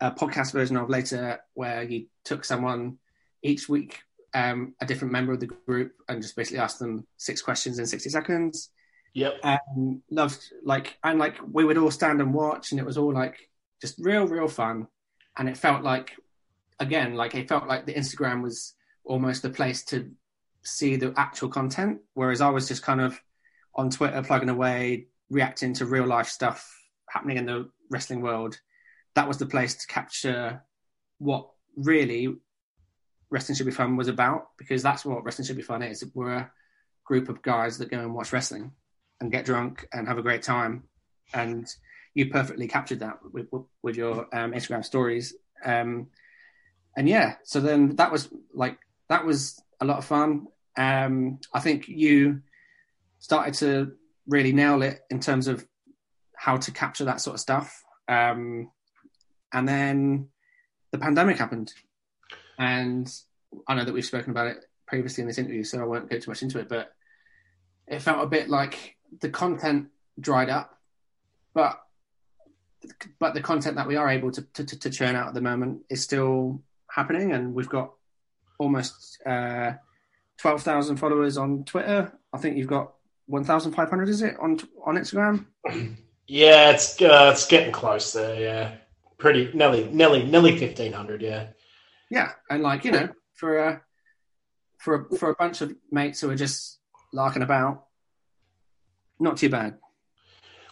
Speaker 3: a podcast version of later, where you took someone each week, um, a different member of the group, and just basically asked them six questions in sixty seconds.
Speaker 1: Yep.
Speaker 3: Um, loved like and like we would all stand and watch, and it was all like just real, real fun, and it felt like again, like it felt like the Instagram was almost the place to see the actual content, whereas I was just kind of on Twitter plugging away, reacting to real life stuff happening in the wrestling world. That was the place to capture what really wrestling should be fun was about, because that's what wrestling should be fun is. We're a group of guys that go and watch wrestling and get drunk and have a great time, and you perfectly captured that with, with your um, Instagram stories. Um, and yeah, so then that was like that was a lot of fun. Um, I think you started to really nail it in terms of how to capture that sort of stuff. Um, and then the pandemic happened, and I know that we've spoken about it previously in this interview, so I won't go too much into it. But it felt a bit like the content dried up, but but the content that we are able to, to, to churn out at the moment is still happening, and we've got almost uh, twelve thousand followers on Twitter. I think you've got one thousand five hundred. Is it on on Instagram?
Speaker 1: Yeah, it's uh, it's getting close there. Yeah, pretty nearly nearly nearly fifteen hundred. Yeah.
Speaker 3: Yeah, and like you know, for a for a, for a bunch of mates who are just larking about, not too bad.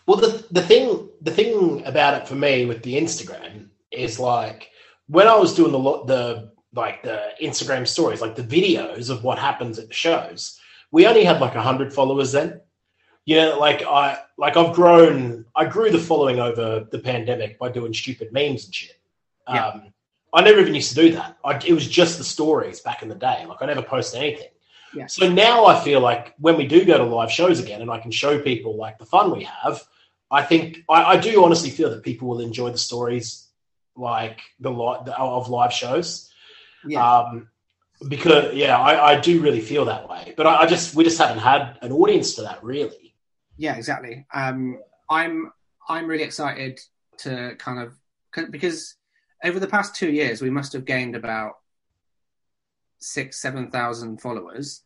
Speaker 1: Well, the the thing the thing about it for me with the Instagram is like when I was doing the the like the Instagram stories, like the videos of what happens at the shows, we only had like hundred followers then. You know, like I like I've grown I grew the following over the pandemic by doing stupid memes and shit.
Speaker 3: Yeah.
Speaker 1: Um, I never even used to do that. I, it was just the stories back in the day. Like I never posted anything.
Speaker 3: Yeah.
Speaker 1: So now I feel like when we do go to live shows again and I can show people like the fun we have, I think I, I do honestly feel that people will enjoy the stories like the lot of live shows.
Speaker 3: Yeah,
Speaker 1: Um, because yeah, I, I do really feel that way. But I, I just we just haven't had an audience for that really.
Speaker 3: yeah, exactly. Um, I'm I'm really excited to kind of 'cause- because over the past two years we must have gained about six seven thousand followers.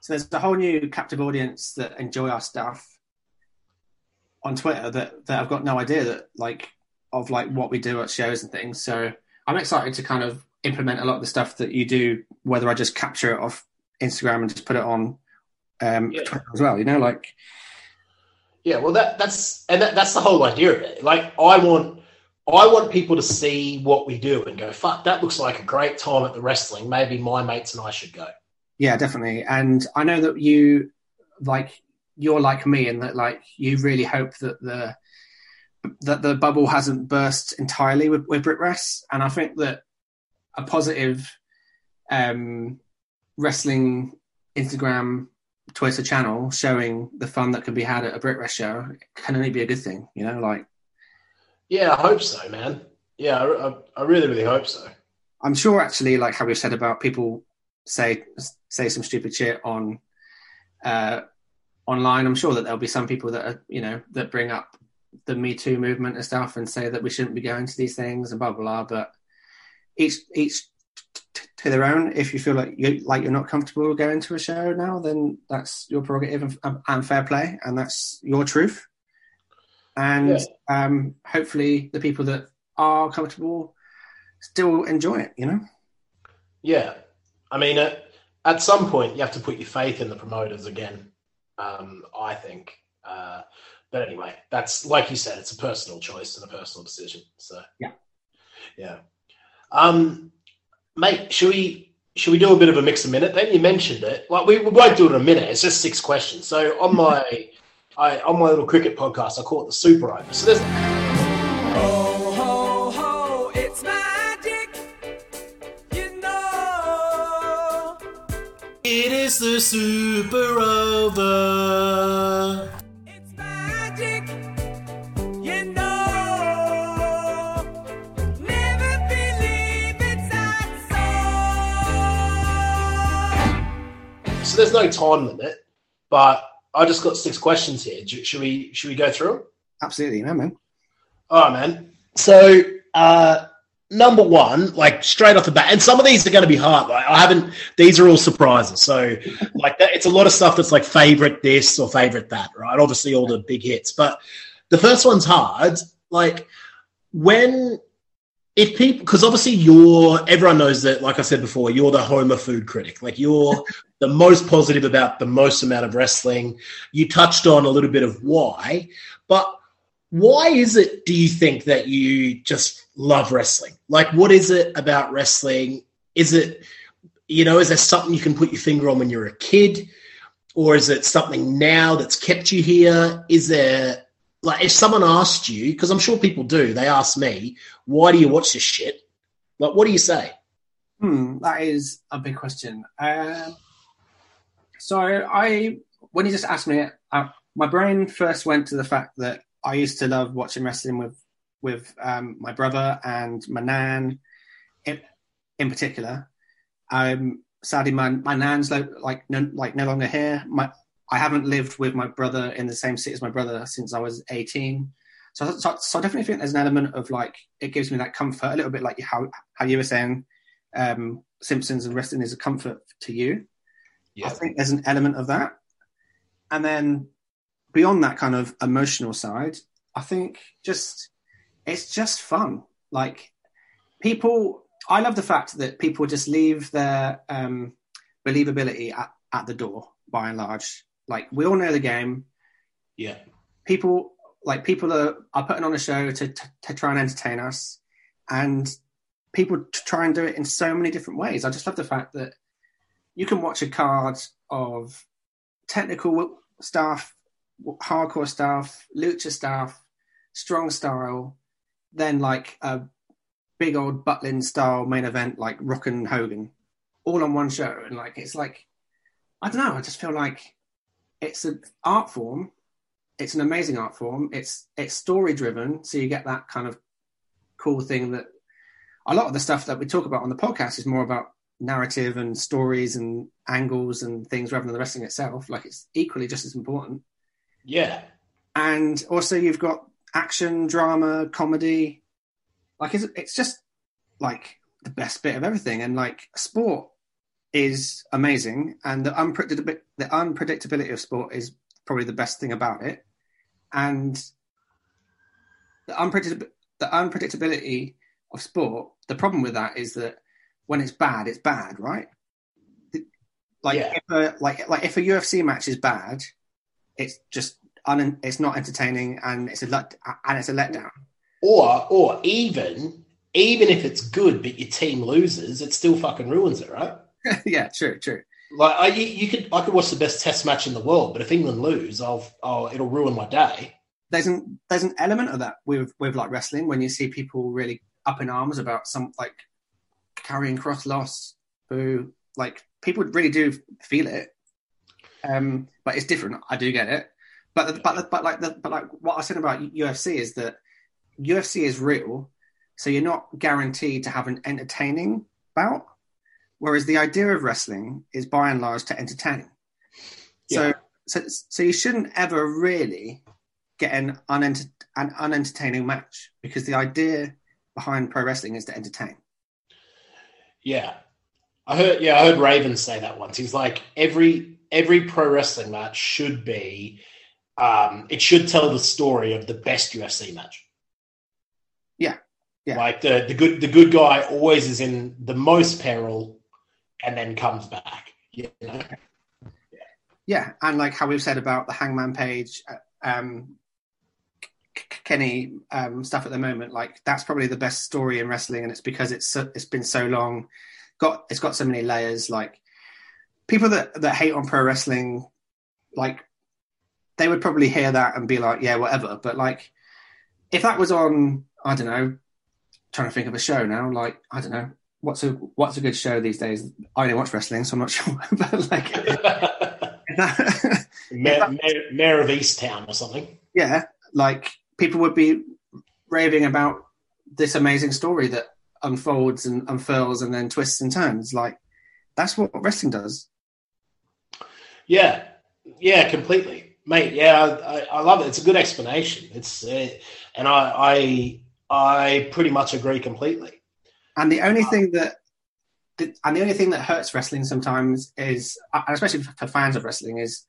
Speaker 3: So there's a whole new captive audience that enjoy our stuff on Twitter that that I've got no idea that like of like what we do at shows and things. So I'm excited to kind of implement a lot of the stuff that you do, whether I just capture it off Instagram and just put it on um,
Speaker 1: Yeah.
Speaker 3: Twitter as well. You know, like
Speaker 1: Yeah, well that that's and that, that's the whole idea of it. Like I want I want people to see what we do and go, fuck, that looks like a great time at the wrestling. Maybe my mates and I should go.
Speaker 3: Yeah, definitely. And I know that you like you're like me and that like you really hope that the that the bubble hasn't burst entirely with, with BritWres. And I think that a positive um wrestling Instagram Twitter channel showing the fun that can be had at a BritWres show can only be a good thing, you know, like
Speaker 1: Yeah, I hope so, man. Yeah, I, I, I really, really hope so.
Speaker 3: I'm sure actually, like how we've said about people say say some stupid shit on uh, online. I'm sure that there'll be some people that are, you know that bring up the Me Too movement and stuff and say that we shouldn't be going to these things and blah blah blah. But each each to their own. If you feel like you like you're not comfortable going to a show now, then that's your prerogative and, and fair play, and that's your truth. And um, hopefully, the people that are comfortable still enjoy it. You know.
Speaker 1: Yeah, I mean, at, at some point, you have to put your faith in the promoters again. Um, I think, uh, but anyway, that's like you said, it's a personal choice and a personal decision. So
Speaker 3: Yeah.
Speaker 1: yeah. Um, mate, should we should we do a bit of a mix a minute? Then you mentioned it. Well, we, we won't do it in a minute. It's just six questions. So on my I, on my little cricket podcast, I call it the super over. So there's
Speaker 7: Ho, ho, ho, it's magic. You know.
Speaker 4: It is the Super Over.
Speaker 7: So.
Speaker 1: there's no time limit, but I just got six questions here. Should we should we go through them?
Speaker 3: Absolutely, yeah, man.
Speaker 1: All right, man. So, uh, number one, like straight off the bat, and some of these are going to be hard. Like I haven't; these are all surprises. So, like that, it's a lot of stuff that's like favorite this or favorite that, right? Obviously, all the big hits, but the first one's hard. Like when if people, because obviously you're, everyone knows that. Like I said before, you're the Homer food critic. Like you're the most positive about the most amount of wrestling. You touched on a little bit of why, but why is it do you think that you just love wrestling like what is it about wrestling is it you know is there something you can put your finger on when you're a kid or is it something now that's kept you here is there like if someone asked you because i'm sure people do they ask me why do you watch this shit like what do you say
Speaker 3: Hmm, that is a big question. Um, so I, when you just asked me, uh, my brain first went to the fact that I used to love watching wrestling with with um, my brother and my nan, in, in particular. Um, sadly, my my nan's like no, like no longer here. My I haven't lived with my brother in the same city as my brother since I was eighteen. So, so, so I definitely think there's an element of like it gives me that comfort a little bit like how how you were saying um, Simpsons and wrestling is a comfort to you. I think there's an element of that. And then beyond that kind of emotional side, I think just it's just fun. Like people, I love the fact that people just leave their um, believability at, at the door by and large. Like we all know the game.
Speaker 1: yeah
Speaker 3: People like people are, are putting on a show to, to, to try and entertain us, and people try and do it in so many different ways. I just love the fact that you can watch a card of technical stuff, hardcore stuff, lucha stuff, strong style, then like a big old Butlin style main event like Rock and Hogan, all on one show, and like it's like I don't know. I just feel like it's an art form. It's an amazing art form. It's it's story driven, so you get that kind of cool thing that a lot of the stuff that we talk about on the podcast is more about narrative and stories and angles and things rather than the wrestling itself. Like it's equally just as important.
Speaker 1: yeah
Speaker 3: And also you've got action, drama, comedy. Like it's, it's just like the best bit of everything. And like sport is amazing, and the unpredictability the unpredictability of sport is probably the best thing about it. And the unpredictability the unpredictability of sport, the problem with that is that when it's bad, it's bad, right? Like
Speaker 1: Yeah.
Speaker 3: if a, like like if a UFC match is bad, it's just un, it's not entertaining and it's a let, and it's a letdown.
Speaker 1: or or even even if it's good but your team loses it still fucking ruins it right
Speaker 3: yeah, true, true.
Speaker 1: Like I, you, you could, I could watch the best Test match in the world, but if England lose, I'll, oh, it'll ruin my day.
Speaker 3: There's an there's an element of that with with like wrestling when you see people really up in arms about some like Karrion Kross loss, boo. Like people really do feel it, um, but it's different. I do get it, but but but like the, but like what I said about UFC is that UFC is real, so you're not guaranteed to have an entertaining bout. Whereas the idea of wrestling is by and large to entertain. So,
Speaker 1: Yeah.
Speaker 3: so, so you shouldn't ever really get an, unenter- an unentertaining match because the idea behind pro wrestling is to entertain.
Speaker 1: Yeah, I heard. Yeah, I heard Raven say that once. He's like every every pro wrestling match should be. Um, it should tell the story of the best UFC match.
Speaker 3: Yeah, yeah.
Speaker 1: Like the the good the good guy always is in the most peril, and then comes back. You know?
Speaker 3: Yeah, and like how we've said about the Hangman Page, uh, um, Kenny um, stuff at the moment, like that's probably the best story in wrestling, and it's because it's so, it's been so long got it's got so many layers. Like people that that hate on pro wrestling, like they would probably hear that and be like, yeah, whatever. But like if that was on, I don't know, trying to think of a show now. Like I don't know. What's a what's a good show these days? I only watch wrestling, so I'm not sure. but like, that,
Speaker 1: Mayor, Mayor, Mare of Easttown or something.
Speaker 3: yeah, like people would be raving about this amazing story that unfolds and unfurls and then twists and turns. Like that's what wrestling does.
Speaker 1: Yeah, yeah, completely, mate. Yeah, I, I- I love it. It's a good explanation. It's uh, and I, I I pretty much agree completely.
Speaker 3: And the only thing that and the only thing that hurts wrestling sometimes is, and especially for fans of wrestling, is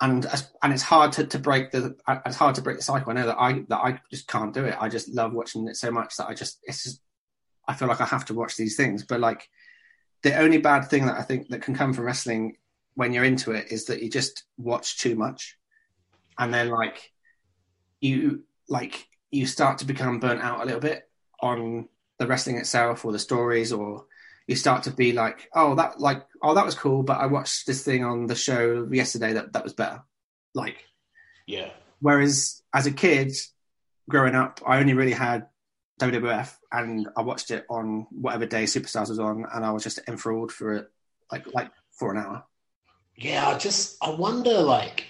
Speaker 3: and and it's hard to, to break the it's hard to break the cycle. I know that I that I just can't do it. I just love watching it so much that I just it's just I feel like I have to watch these things. But like the only bad thing that I think that can come from wrestling when you're into it is that you just watch too much, and then like you like you start to become burnt out a little bit on the wrestling itself or the stories or you start to be like oh that like oh that was cool but i watched this thing on the show yesterday that that was better like
Speaker 1: Yeah,
Speaker 3: whereas as a kid growing up i only really had wwf and i watched it on whatever day superstars was on and i was just enthralled for it like like for an hour
Speaker 1: yeah. I just I wonder like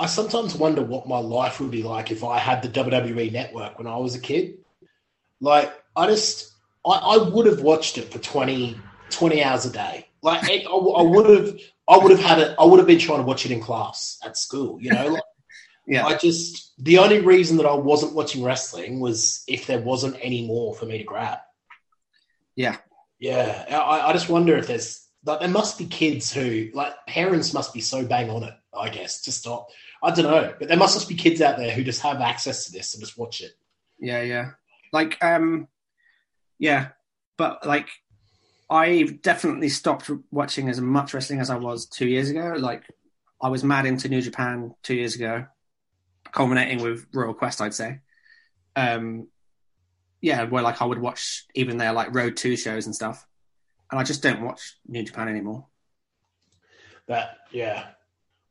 Speaker 1: I sometimes wonder what my life would be like if I had the WWE network when I was a kid. Like I just I, I would have watched it for 20, 20 hours a day. Like I, I would have I would have had it. I would have been trying to watch it in class at school. You know. Like,
Speaker 3: yeah
Speaker 1: I just the only reason that I wasn't watching wrestling was if there wasn't any more for me to grab.
Speaker 3: Yeah.
Speaker 1: Yeah. I, I just wonder if there's like there must be kids who like parents must be so bang on it, I guess, to stop. I don't know. But there must just be kids out there who just have access to this and just watch it.
Speaker 3: Yeah, yeah. Like, um, yeah, but like, I've definitely stopped watching as much wrestling as I was two years ago. Like, I was mad into New Japan two years ago, culminating with Royal Quest, I'd say. Um, yeah, where like I would watch even their like Road to shows and stuff, and I just don't watch New Japan anymore.
Speaker 1: That yeah.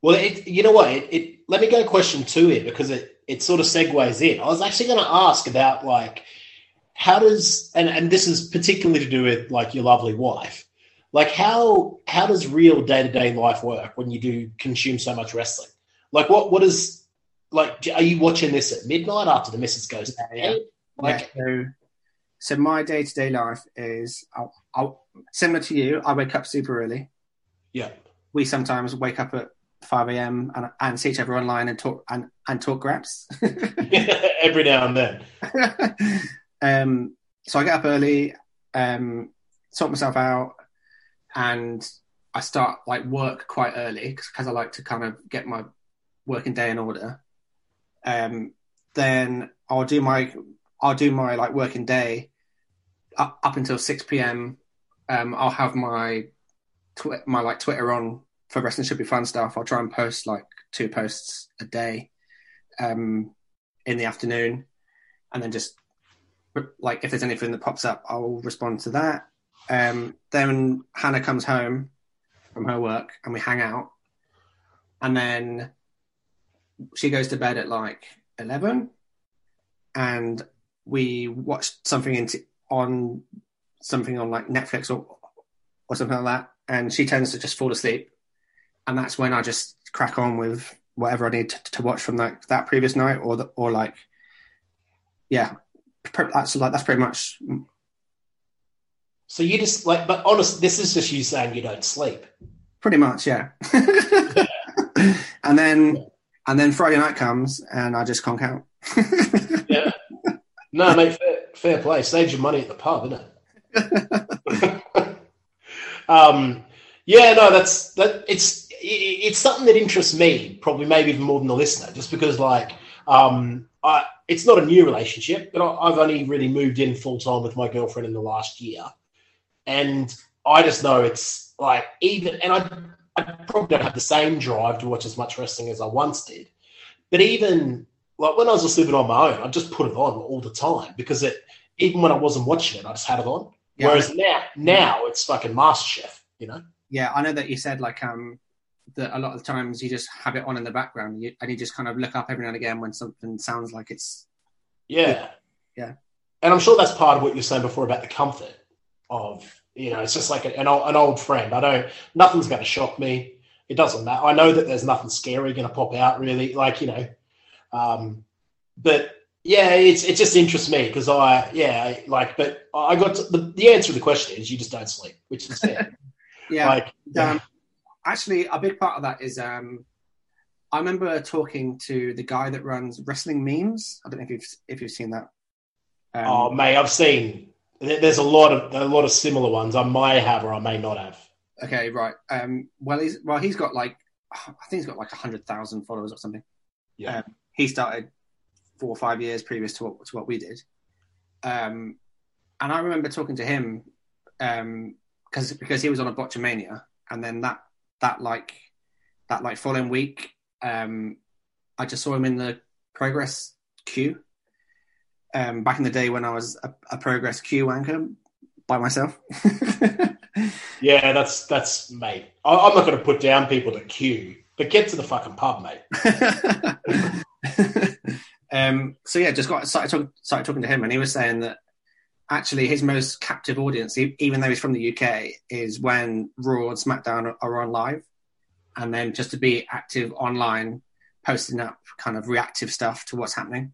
Speaker 1: Well, it, you know what? It, it let me go question two here because it it sort of segues in. I was actually going to ask about like how does and and this is particularly to do with like your lovely wife. Like how how does real day to day life work when you do consume so much wrestling? Like what what is like? Are you watching this at midnight after the missus goes to bed? Like
Speaker 3: yeah, so, so my day to day life is I'll, I'll, similar to you. I wake up super early.
Speaker 1: yeah,
Speaker 3: we sometimes wake up at 5 a.m. and, and see each other online and talk and, and talk graps.
Speaker 1: every now and then.
Speaker 3: um, so I get up early, um, sort myself out, and I start like work quite early because I like to kind of get my working day in order. Um, then I'll do my I'll do my like working day up, up until 6 p.m. Um, I'll have my twi- my like Twitter on for wrestling should be fun stuff. I'll try and post like two posts a day um, in the afternoon, and then just like if there's anything that pops up, I'll respond to that. Um, then Hannah comes home from her work, and we hang out, and then she goes to bed at like eleven, and we watch something into, on something on like Netflix or or something like that, and she tends to just fall asleep, and that's when I just crack on with whatever I need to, to watch from that that previous night, or the, or like, yeah, that's like that's pretty much
Speaker 1: So you just like, but honest, this is just you saying you don't sleep.
Speaker 3: pretty much yeah. and then and then Friday night comes, and I just conk out.
Speaker 1: Yeah. No, mate, fair, fair play. Saves your money at the pub, isn't it? um, yeah, no, that's that. It's it, it's something that interests me, probably maybe even more than the listener, just because like um, I, it's not a new relationship, but I, I've only really moved in full time with my girlfriend in the last year, and I just know it's like even, and I I probably don't have the same drive to watch as much wrestling as I once did, but even like when I was just living on my own, I just put it on all the time because it even when I wasn't watching it, I just had it on.
Speaker 3: Yeah,
Speaker 1: Whereas now, now it's fucking MasterChef. You know.
Speaker 3: yeah, I know that you said like um that a lot of times you just have it on in the background you, and you just kind of look up every now and again when something sounds like it's
Speaker 1: Yeah.
Speaker 3: Yeah.
Speaker 1: And I'm sure that's part of what you're saying before about the comfort of, you know, it's just like an old, an old friend. I don't, nothing's going to shock me. It doesn't matter. I know that there's nothing scary going to pop out really, like, you know, um, but yeah, it's, it just interests me because I, yeah, like, but I got to, the, the answer to the question is you just don't sleep, which is fair.
Speaker 3: yeah
Speaker 1: Like,
Speaker 3: um, actually a big part of that is um I remember talking to the guy that runs wrestling memes. I don't know if you've if you've seen that. Um,
Speaker 1: oh, mate, I've seen, there's a lot of, a lot of similar ones I may have or I may not have.
Speaker 3: Okay, right. Um, well, he's well, he's got like I think he's got like hundred thousand followers or something.
Speaker 1: Yeah.
Speaker 3: Um, he started four or five years previous to what to what we did. Um, and I remember talking to him um, because because he was on a botchamania, and then that that like that like following week, um, I just saw him in the progress queue. Um, back in the day when I was a, a progress queue anchor by myself.
Speaker 1: Yeah, that's that's mate. I, I'm not going to put down people that queue, but get to the fucking pub, mate.
Speaker 3: um, so yeah, just got started, talk, started talking to him, and he was saying that actually his most captive audience, even though he's from the UK, is when Raw and SmackDown are, are on live, and then just to be active online, posting up kind of reactive stuff to what's happening.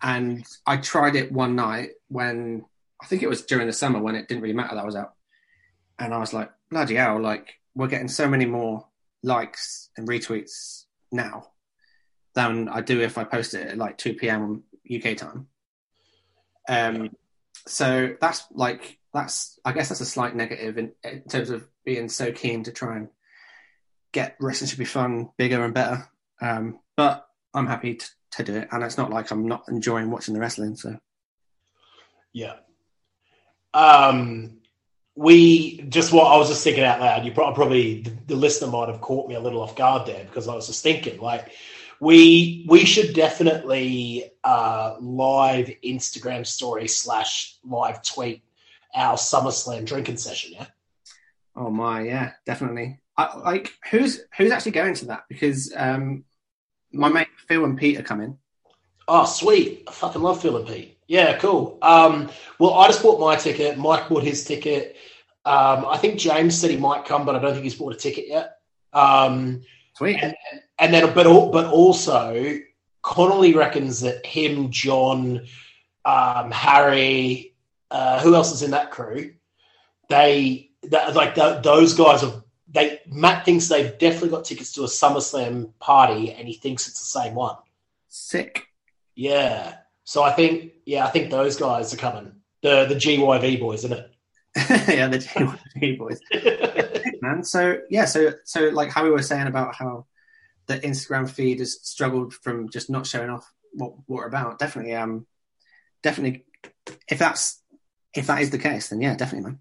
Speaker 3: And I tried it one night when I think it was during the summer when it didn't really matter that I was out, and I was like, bloody hell, like we're getting so many more likes and retweets now than I do if I post it at like 2 p.m. UK time. Um, so that's like that's I guess that's a slight negative in, in terms of being so keen to try and get wrestling should be fun, bigger and better. Um, but I'm happy to, to do it, and it's not like I'm not enjoying watching the wrestling. So
Speaker 1: Yeah. Um, we just what I was just thinking out loud. You prob- probably the, the listener might have caught me a little off guard there because I was just thinking like we we should definitely uh, live Instagram story slash live tweet our SummerSlam drinking session. Yeah.
Speaker 3: Oh my, yeah, definitely. I, like, who's who's actually going to that? Because um, my mate Phil and Pete are coming.
Speaker 1: Oh, sweet! I fucking love Phil and Pete. Yeah, cool. Um, well, I just bought my ticket. Mike bought his ticket. Um, I think James said he might come, but I don't think he's bought a ticket yet. Um,
Speaker 3: Sweet.
Speaker 1: and, and then, but but also, Connolly reckons that him, John, um, Harry, uh, who else is in that crew? They that, like th- those guys have. They Matt thinks they've definitely got tickets to a SummerSlam party, and he thinks it's the same one.
Speaker 3: Sick.
Speaker 1: Yeah. So I think, yeah, I think those guys are coming. The the GYV boys, isn't it?
Speaker 3: yeah, the GYV boys. man. So yeah, so so like how we were saying about how the Instagram feed has struggled from just not showing off what, what we're about. Definitely, um, definitely, if that's if that is the case, then yeah, definitely, man.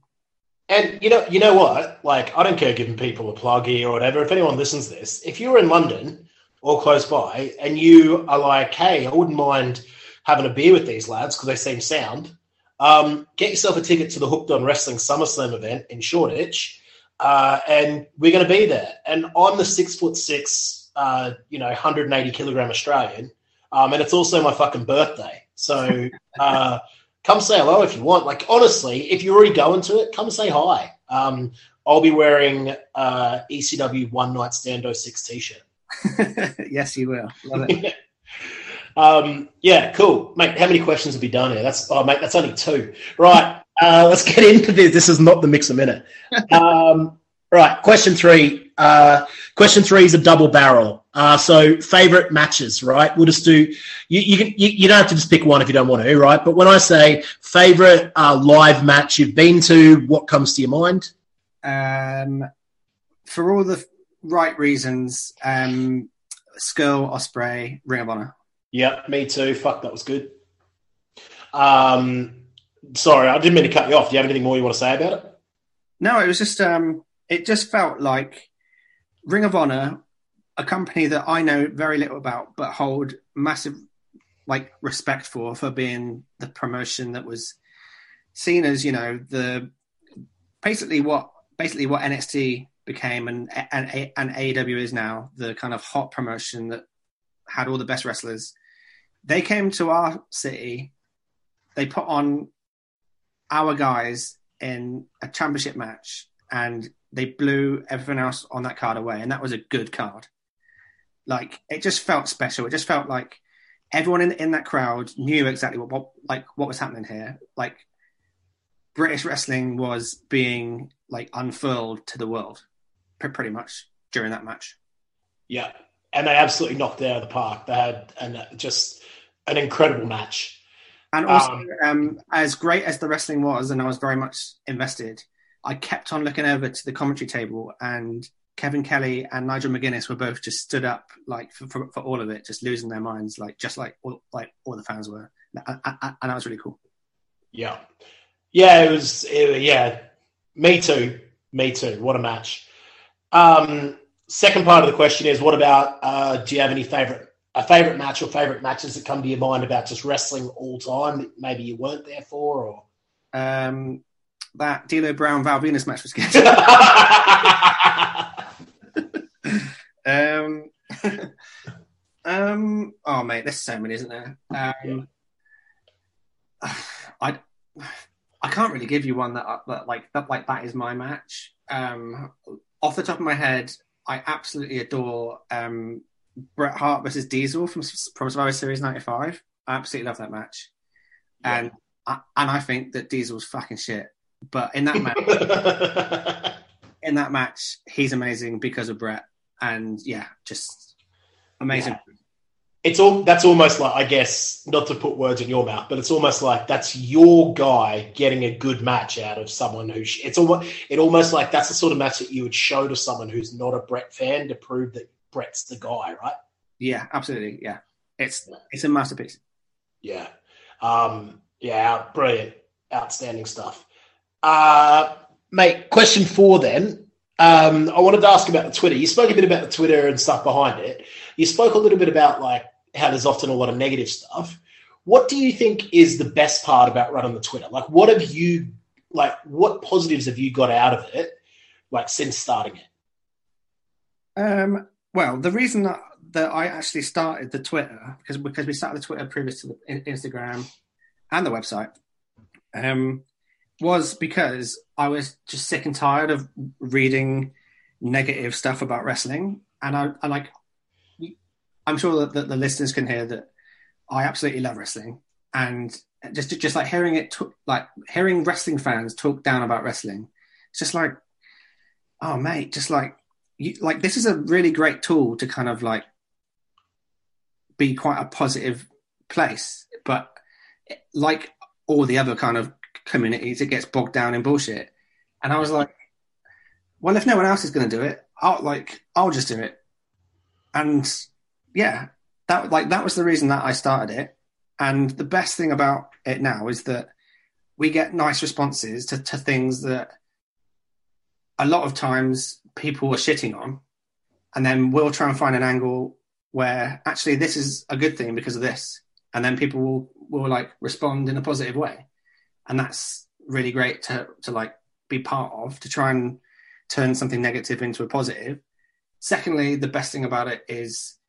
Speaker 1: and you know, you know what? Like, I don't care giving people a plug here or whatever. If anyone listens to this, if you're in London or close by, and you are like, hey, I wouldn't mind having a beer with these lads because they seem sound. Um, get yourself a ticket to the Hooked on Wrestling SummerSlam event in Shoreditch, uh, and we're going to be there. And I'm the six foot six, uh, you know, 180 kilogram Australian, um, and it's also my fucking birthday. So uh, come say hello if you want. Like honestly, if you're already going to it, come say hi. Um, I'll be wearing uh, ECW One Night Stand 06 t-shirt.
Speaker 3: yes, you will. Love it.
Speaker 1: um, yeah, cool, mate. How many questions have we done here? That's oh, mate, that's only two. Right, uh, let's get into this. This is not the mix a minute. Um, right, question three. Uh, question three is a double barrel. Uh, so favorite matches, right? We'll just do. You you, can, you you don't have to just pick one if you don't want to, right? But when I say favorite uh, live match you've been to, what comes to your mind?
Speaker 3: Um, for all the right reasons, um, Scurll, Ospreay, Ring of Honor.
Speaker 1: Yeah, me too. Fuck, that was good. Um, sorry, I didn't mean to cut you off. Do you have anything more you want to say about it?
Speaker 3: No, it was just um, it just felt like Ring of Honor, a company that I know very little about, but hold massive like respect for for being the promotion that was seen as you know the basically what basically what NXT became and and and AEW is now the kind of hot promotion that had all the best wrestlers. They came to our city. They put on our guys in a championship match, and they blew everyone else on that card away. And that was a good card. Like it just felt special. It just felt like everyone in in that crowd knew exactly what, what like what was happening here. Like British wrestling was being like unfurled to the world, pre- pretty much during that match.
Speaker 1: Yeah, and they absolutely knocked it out of the park. They had an, just an incredible match.
Speaker 3: And also,
Speaker 1: Um,
Speaker 3: um, as great as the wrestling was, and I was very much invested, I kept on looking over to the commentary table, and Kevin Kelly and Nigel McGuinness were both just stood up, like for, for, for all of it, just losing their minds, like just like all, like all the fans were, and, and that was really cool.
Speaker 1: Yeah, yeah, it was. It, yeah, me too. Me too. What a match. Um, second part of the question is, what about? Uh, do you have any favorite a favorite match or favorite matches that come to your mind about just wrestling all time that maybe you weren't there for, or?
Speaker 3: Um, that D'Lo Brown Val Venis match was good. um, um, oh mate, there's so many, isn't there? Um, I I can't really give you one that, that like that like that is my match. Um, off the top of my head, I absolutely adore um, Bret Hart versus Diesel from from Survivor Series '95. I absolutely love that match, and I, and I think that Diesel's fucking shit. But in that match, in that match, he's amazing because of Bret, and yeah, just amazing.
Speaker 1: it's all that's almost like I guess not to put words in your mouth, but it's almost like that's your guy getting a good match out of someone who it's almost it almost like that's the sort of match that you would show to someone who's not a Bret fan to prove that Bret's the guy, right?
Speaker 3: Yeah, absolutely. Yeah, it's it's a masterpiece.
Speaker 1: Yeah, um, yeah, brilliant, outstanding stuff. Uh, mate, question four then. Um, I wanted to ask about the Twitter. You spoke a bit about the Twitter and stuff behind it. You spoke a little bit about like how there's often a lot of negative stuff. What do you think is the best part about running the Twitter? Like, what have you like? What positives have you got out of it? Like since starting it?
Speaker 3: Um, well, the reason that, that I actually started the Twitter because because we started the Twitter previous to the Instagram and the website, um, was because I was just sick and tired of reading negative stuff about wrestling, and I, I like. I'm sure that, that the listeners can hear that I absolutely love wrestling, and just just like hearing it, like hearing wrestling fans talk down about wrestling, it's just like, oh mate, just like you, like this is a really great tool to kind of like be quite a positive place, but like all the other kind of communities, it gets bogged down in bullshit. And I was like, well, if no one else is going to do it, I'll like I'll just do it. And yeah, that like that was the reason that I started it. And the best thing about it now is that we get nice responses to, to things that a lot of times people are shitting on, and then we'll try and find an angle where actually this is a good thing because of this, and then people will will like respond in a positive way, and that's really great to to like be part of to try and turn something negative into a positive. Secondly, the best thing about it is,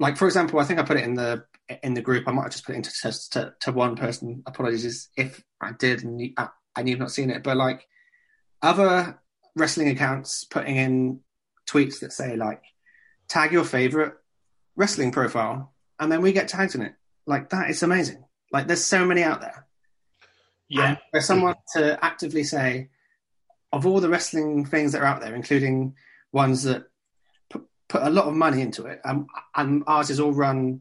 Speaker 3: like for example, I think I put it in the in the group. I might have just put it into to, to, one person. Apologies if I did and you, I, and you've not seen it, but like other wrestling accounts putting in tweets that say like tag your favorite wrestling profile and then we get tagged in it. Like that is amazing. Like there's so many out there.
Speaker 1: Yeah,
Speaker 3: and for someone to actively say of all the wrestling things that are out there including ones that put, put a lot of money into it um, and ours is all run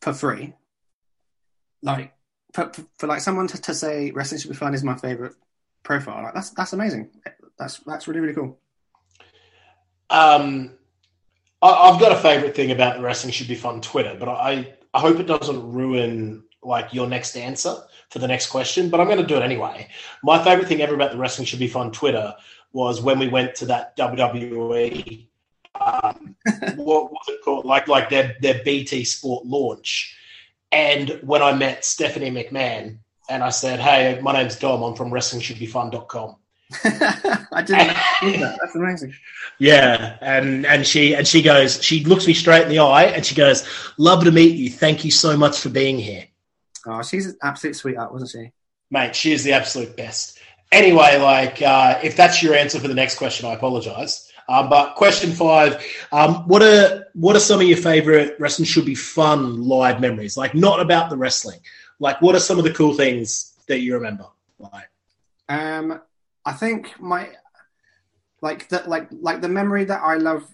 Speaker 3: for free like for, for, for like someone to, to say wrestling should be fun is my favorite profile like that's that's amazing that's that's really really cool
Speaker 1: Um, I, I've got a favorite thing about the wrestling should be fun Twitter, but I I hope it doesn't ruin like your next answer for the next question. But I'm going to do it anyway. My favorite thing ever about the wrestling should be fun Twitter was when we went to that WWE. Um, what was it called? Like like their their BT Sport launch, and when I met Stephanie McMahon and I said, "Hey, my name's Dom. I'm from WrestlingShouldBeFun.com."
Speaker 3: I didn't know that. That's amazing.
Speaker 1: Yeah, and and she and she goes, she looks me straight in the eye, and she goes, "Love to meet you. Thank you so much for being here."
Speaker 3: Oh, she's an absolute sweetheart, wasn't she?
Speaker 1: mate, she is the absolute best. Anyway, like uh, if that's your answer for the next question, I apologise. Um, but question five: um, What are what are some of your favourite wrestling should be fun live memories? Like not about the wrestling. Like what are some of the cool things that you remember? Like
Speaker 3: Um, I think my like the like like the memory that I love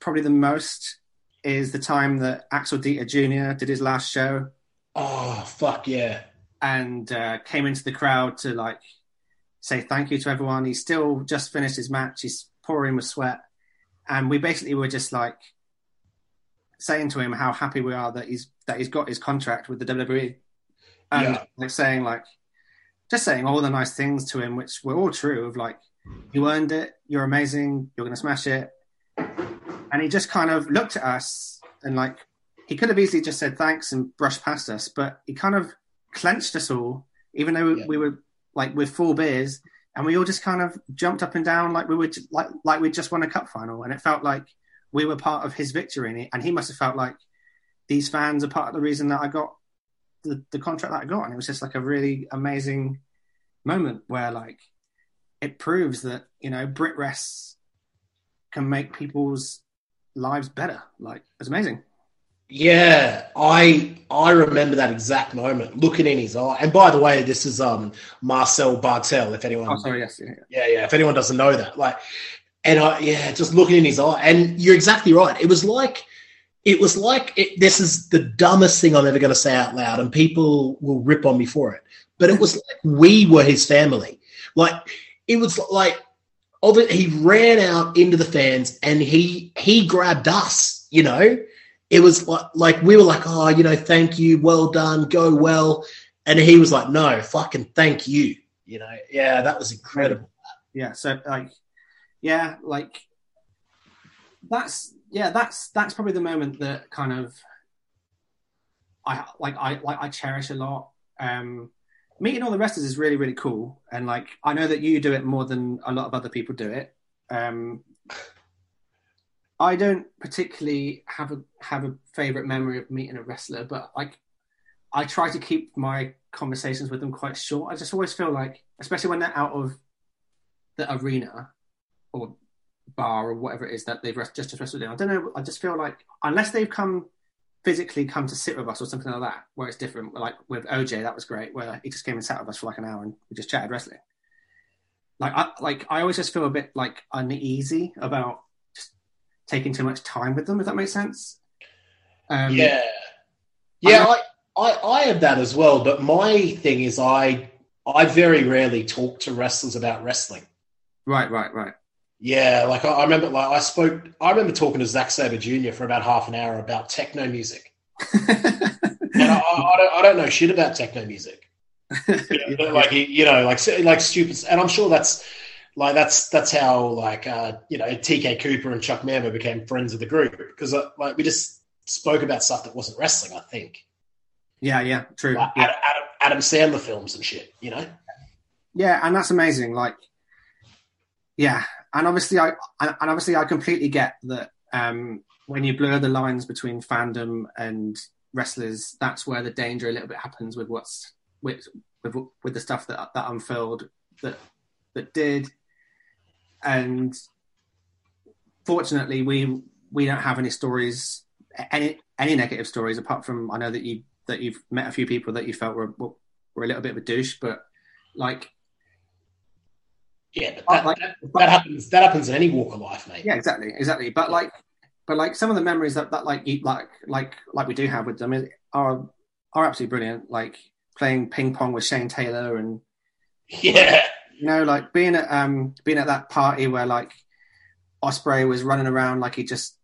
Speaker 3: probably the most is the time that Axel Dieter Jr. did his last show
Speaker 1: oh fuck yeah,
Speaker 3: and uh, came into the crowd to like say thank you to everyone. He still just finished his match. He's pouring with sweat, and we basically were just like saying to him how happy we are that he's that he's got his contract with the WWE, and
Speaker 1: Yeah.
Speaker 3: like saying like just saying all the nice things to him, which were all true. Of like, you earned it. You're amazing. You're gonna smash it. And he just kind of looked at us and like he could have easily just said thanks and brushed past us, but he kind of clenched us all, even though
Speaker 1: Yeah.
Speaker 3: we were like with four beers, and we all just kind of jumped up and down like we were like like we just won a cup final, and it felt like we were part of his victory, and he, and he must have felt like these fans are part of the reason that I got the, the contract that I got, and it was just like a really amazing moment where like it proves that you know BritWres can make people's lives better. Like it's amazing.
Speaker 1: yeah. I I remember that exact moment, looking in his eye. And by the way, this is um Marcel Barthel. If anyone
Speaker 3: Oh, sorry, yes, yeah,
Speaker 1: Yeah, yeah. If anyone doesn't know that, like, and I, yeah, just looking in his eye, and you're exactly right. It was like, it was like, it, this is the dumbest thing I'm ever going to say out loud, and people will rip on me for it. But it was like we were his family. Like, it was like, he ran out into the fans, and he he grabbed us. You know, it was like, like we were like, oh, you know, thank you, well done, go well, and he was like, no, fucking thank you. You know, yeah, that was incredible.
Speaker 3: yeah. So like, yeah, like that's yeah, that's that's probably the moment that kind of I like I like I cherish a lot. Um, meeting all the wrestlers is really really cool, and like I know that you do it more than a lot of other people do it. Um, I don't particularly have a have a favorite memory of meeting a wrestler, but like I try to keep my conversations with them quite short. I just always feel like, especially when they're out of the arena or bar or whatever it is that they've rest- just wrestled in. I don't know. I just feel like unless they've come physically come to sit with us or something like that, where it's different. Like with OJ, that was great, where he just came and sat with us for like an hour and we just chatted wrestling. Like I like I always just feel a bit like uneasy about just taking too much time with them. If that makes sense. Um,
Speaker 1: Yeah, yeah, I, I, I have that as well. But my thing is, I, I very rarely talk to wrestlers about wrestling.
Speaker 3: Right. Right. Right.
Speaker 1: Yeah, like I, I remember, like I spoke, I remember talking to Zack Sabre Jr. for about half an hour about techno music, and I, I, don't, I don't know shit about techno music. You know, like you know, like like stupid, and I'm sure that's like that's that's how like uh, you know TK Cooper and Chuck Mambo became friends of the group because uh, like we just spoke about stuff that wasn't wrestling. I think.
Speaker 3: yeah. Yeah. True.
Speaker 1: like
Speaker 3: yeah.
Speaker 1: Adam, Adam Sandler films and shit, you know?
Speaker 3: Yeah, and that's amazing. Like, yeah, and obviously, I and obviously I completely get that um, when you blur the lines between fandom and wrestlers, that's where the danger a little bit happens with what's with with, with the stuff that that unfurled that that did, and fortunately, we we don't have any stories, any any negative stories apart from I know that you that you've met a few people that you felt were were a little bit of a douche, but like
Speaker 1: Yeah, but that,
Speaker 3: Like-
Speaker 1: that, that happens that happens in any walk of life, mate.
Speaker 3: yeah exactly exactly but like but like some of the memories that, that like you like like like we do have with them is, are are absolutely brilliant like playing ping pong with Shane Taylor and
Speaker 1: Yeah.
Speaker 3: you know like being at um being at that party where like Ospreay was running around like he just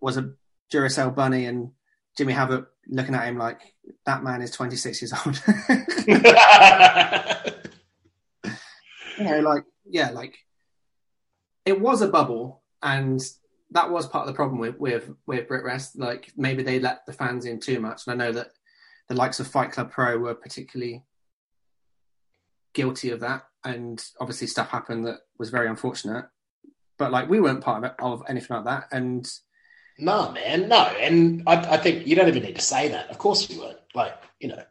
Speaker 3: was a Duracell bunny and Jimmy Havoc looking at him like that man is 26 years old you know, like yeah, like it was a bubble, and that was part of the problem with with with BritWres. Like maybe they let the fans in too much, and I know that the likes of Fight Club Pro were particularly guilty of that, and obviously stuff happened that was very unfortunate. But like we weren't part of, it, of anything like that, and
Speaker 1: No, man, no. And I, I think you don't even need to say that. Of course we weren't. Like, you know,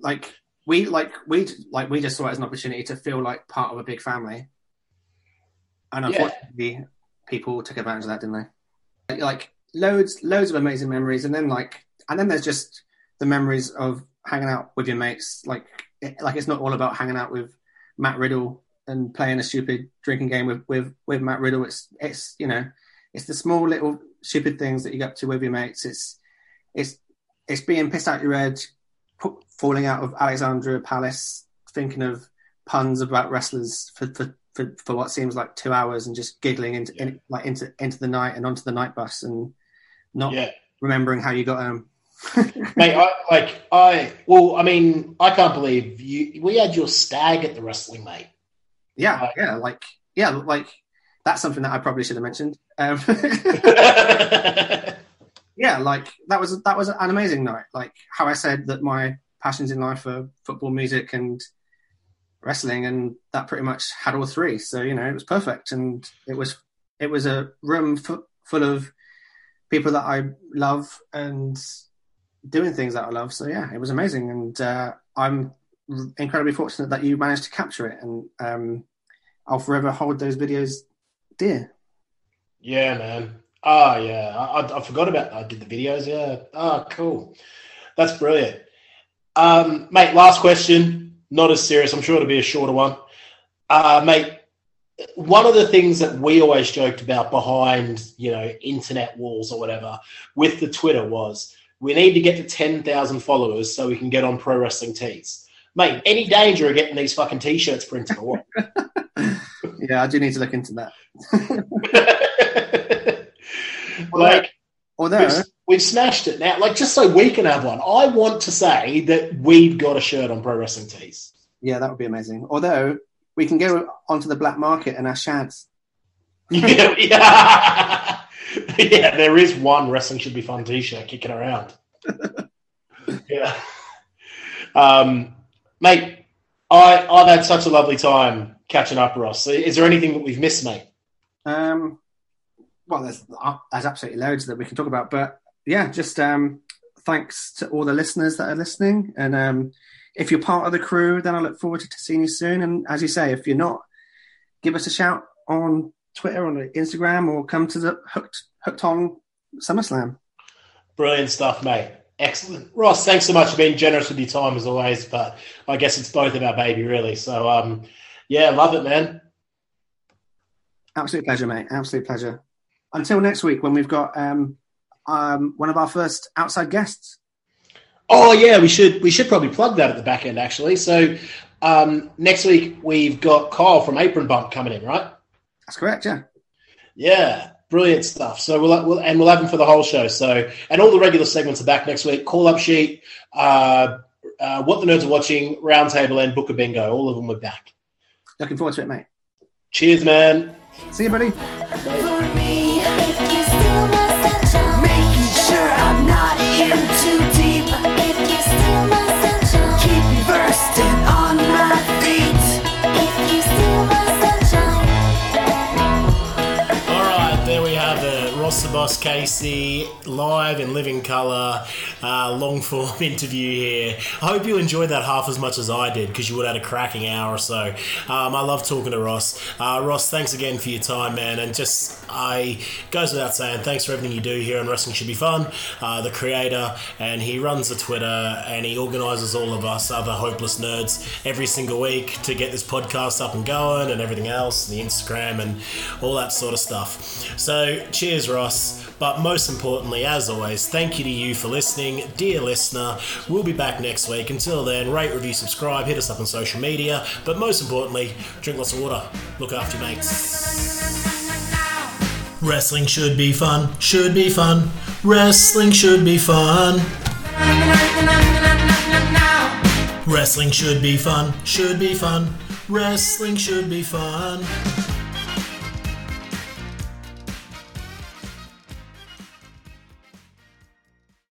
Speaker 3: like we like we like we just saw it as an opportunity to feel like part of a big family. And
Speaker 1: Yeah.
Speaker 3: unfortunately, people took advantage of that, didn't they? Like, like loads, loads of amazing memories, and then like, and then there's just the memories of hanging out with your mates. Like, it, like it's not all about hanging out with Matt Riddle and playing a stupid drinking game with with with Matt Riddle. It's it's you know, it's the small little stupid things that you get up to with your mates. It's it's it's being pissed out your head, falling out of Alexandria Palace, thinking of puns about wrestlers for for, for, for what seems like two hours, and just giggling into in, like into into the night and onto the night bus, and not
Speaker 1: yeah.
Speaker 3: remembering how you got home.
Speaker 1: Mate, I, like, I, well, I mean, I can't believe you, we had your stag at the wrestling, mate.
Speaker 3: Yeah,
Speaker 1: Right.
Speaker 3: yeah, like yeah, like that's something that I probably should have mentioned. Um, yeah, like that was that was an amazing night. Like how I said that my passions in life are football, music, and wrestling, and that pretty much had all three. So you know, it was perfect, and it was it was a room fu- full of people that I love and doing things that I love. So yeah, it was amazing, and uh, I'm incredibly fortunate that you managed to capture it, and um, I'll forever hold those videos dear.
Speaker 1: Yeah, man. Oh, yeah. I, I, forgot about I did the videos. Yeah. Oh, cool. That's brilliant. Um, mate, last question. Not as serious. I'm sure it'll be a shorter one. Uh, mate, one of the things that we always joked about behind, you know, internet walls or whatever with the Twitter was we need to get to 10,000 followers so we can get on pro wrestling tees. Mate, any danger of getting these fucking t-shirts printed or what?
Speaker 3: Yeah, I do need to look into that.
Speaker 1: like,
Speaker 3: Although,
Speaker 1: we've, we've smashed it now. Like, just so we can have one. I want to say that we've got a shirt on Pro Wrestling Tees.
Speaker 3: yeah, that would be amazing. Although we can go onto the black market and ask Shads.
Speaker 1: yeah, yeah. yeah, there is one Wrestling Should Be Fun t shirt kicking around. yeah. Um, mate, I, I've had such a lovely time catching up, Ross. Is there anything that we've missed, mate?
Speaker 3: Um, well, there's uh, there's absolutely loads that we can talk about, but yeah, just um, thanks to all the listeners that are listening, and um, if you're part of the crew, then I look forward to seeing you soon. And as you say, if you're not, give us a shout on Twitter, on Instagram, or come to the Hooked Hooked on SummerSlam.
Speaker 1: Brilliant stuff, mate. Excellent. Ross, thanks so much for being generous with your time as always, but I guess it's both of our baby, really. So, um, yeah, love it, man.
Speaker 3: Absolute pleasure, mate. Absolute pleasure. Until next week, when we've got um, um, one of our first outside guests.
Speaker 1: Oh yeah, we should we should probably plug that at the back end actually. So um, next week we've got Kyle from Apron Bump coming in, right?
Speaker 3: That's correct, yeah.
Speaker 1: Yeah, brilliant stuff. So we'll, we'll and we'll have him for the whole show. So and all the regular segments are back next week. Call up sheet, uh, uh, what the nerds are watching, roundtable, and book Booker Bingo. All of them are back.
Speaker 3: Looking forward to it, mate.
Speaker 1: Cheers, man.
Speaker 3: See you, buddy.
Speaker 8: for
Speaker 4: Boss Casey, live in living colour, uh, long form interview here. I hope you enjoyed that half as much as I did because you would have had a cracking hour or so. Um, I love talking to Ross. Uh, Ross, thanks again for your time, man. And just, I goes without saying, thanks for everything you do here on Wrestling Should Be Fun. Uh, the creator, and he runs the Twitter and he organises all of us other hopeless nerds every single week to get this podcast up and going and everything else, the Instagram and all that sort of stuff. So, cheers, Ross. But most importantly, as always, thank you to you for listening, dear listener. We'll be back next week. Until then, rate, review, subscribe, hit us up on social media. But most importantly, drink lots of water, look after your mates. Wrestling should be fun, should be fun. Wrestling should be fun. Wrestling should be fun, should be fun. Wrestling should be fun.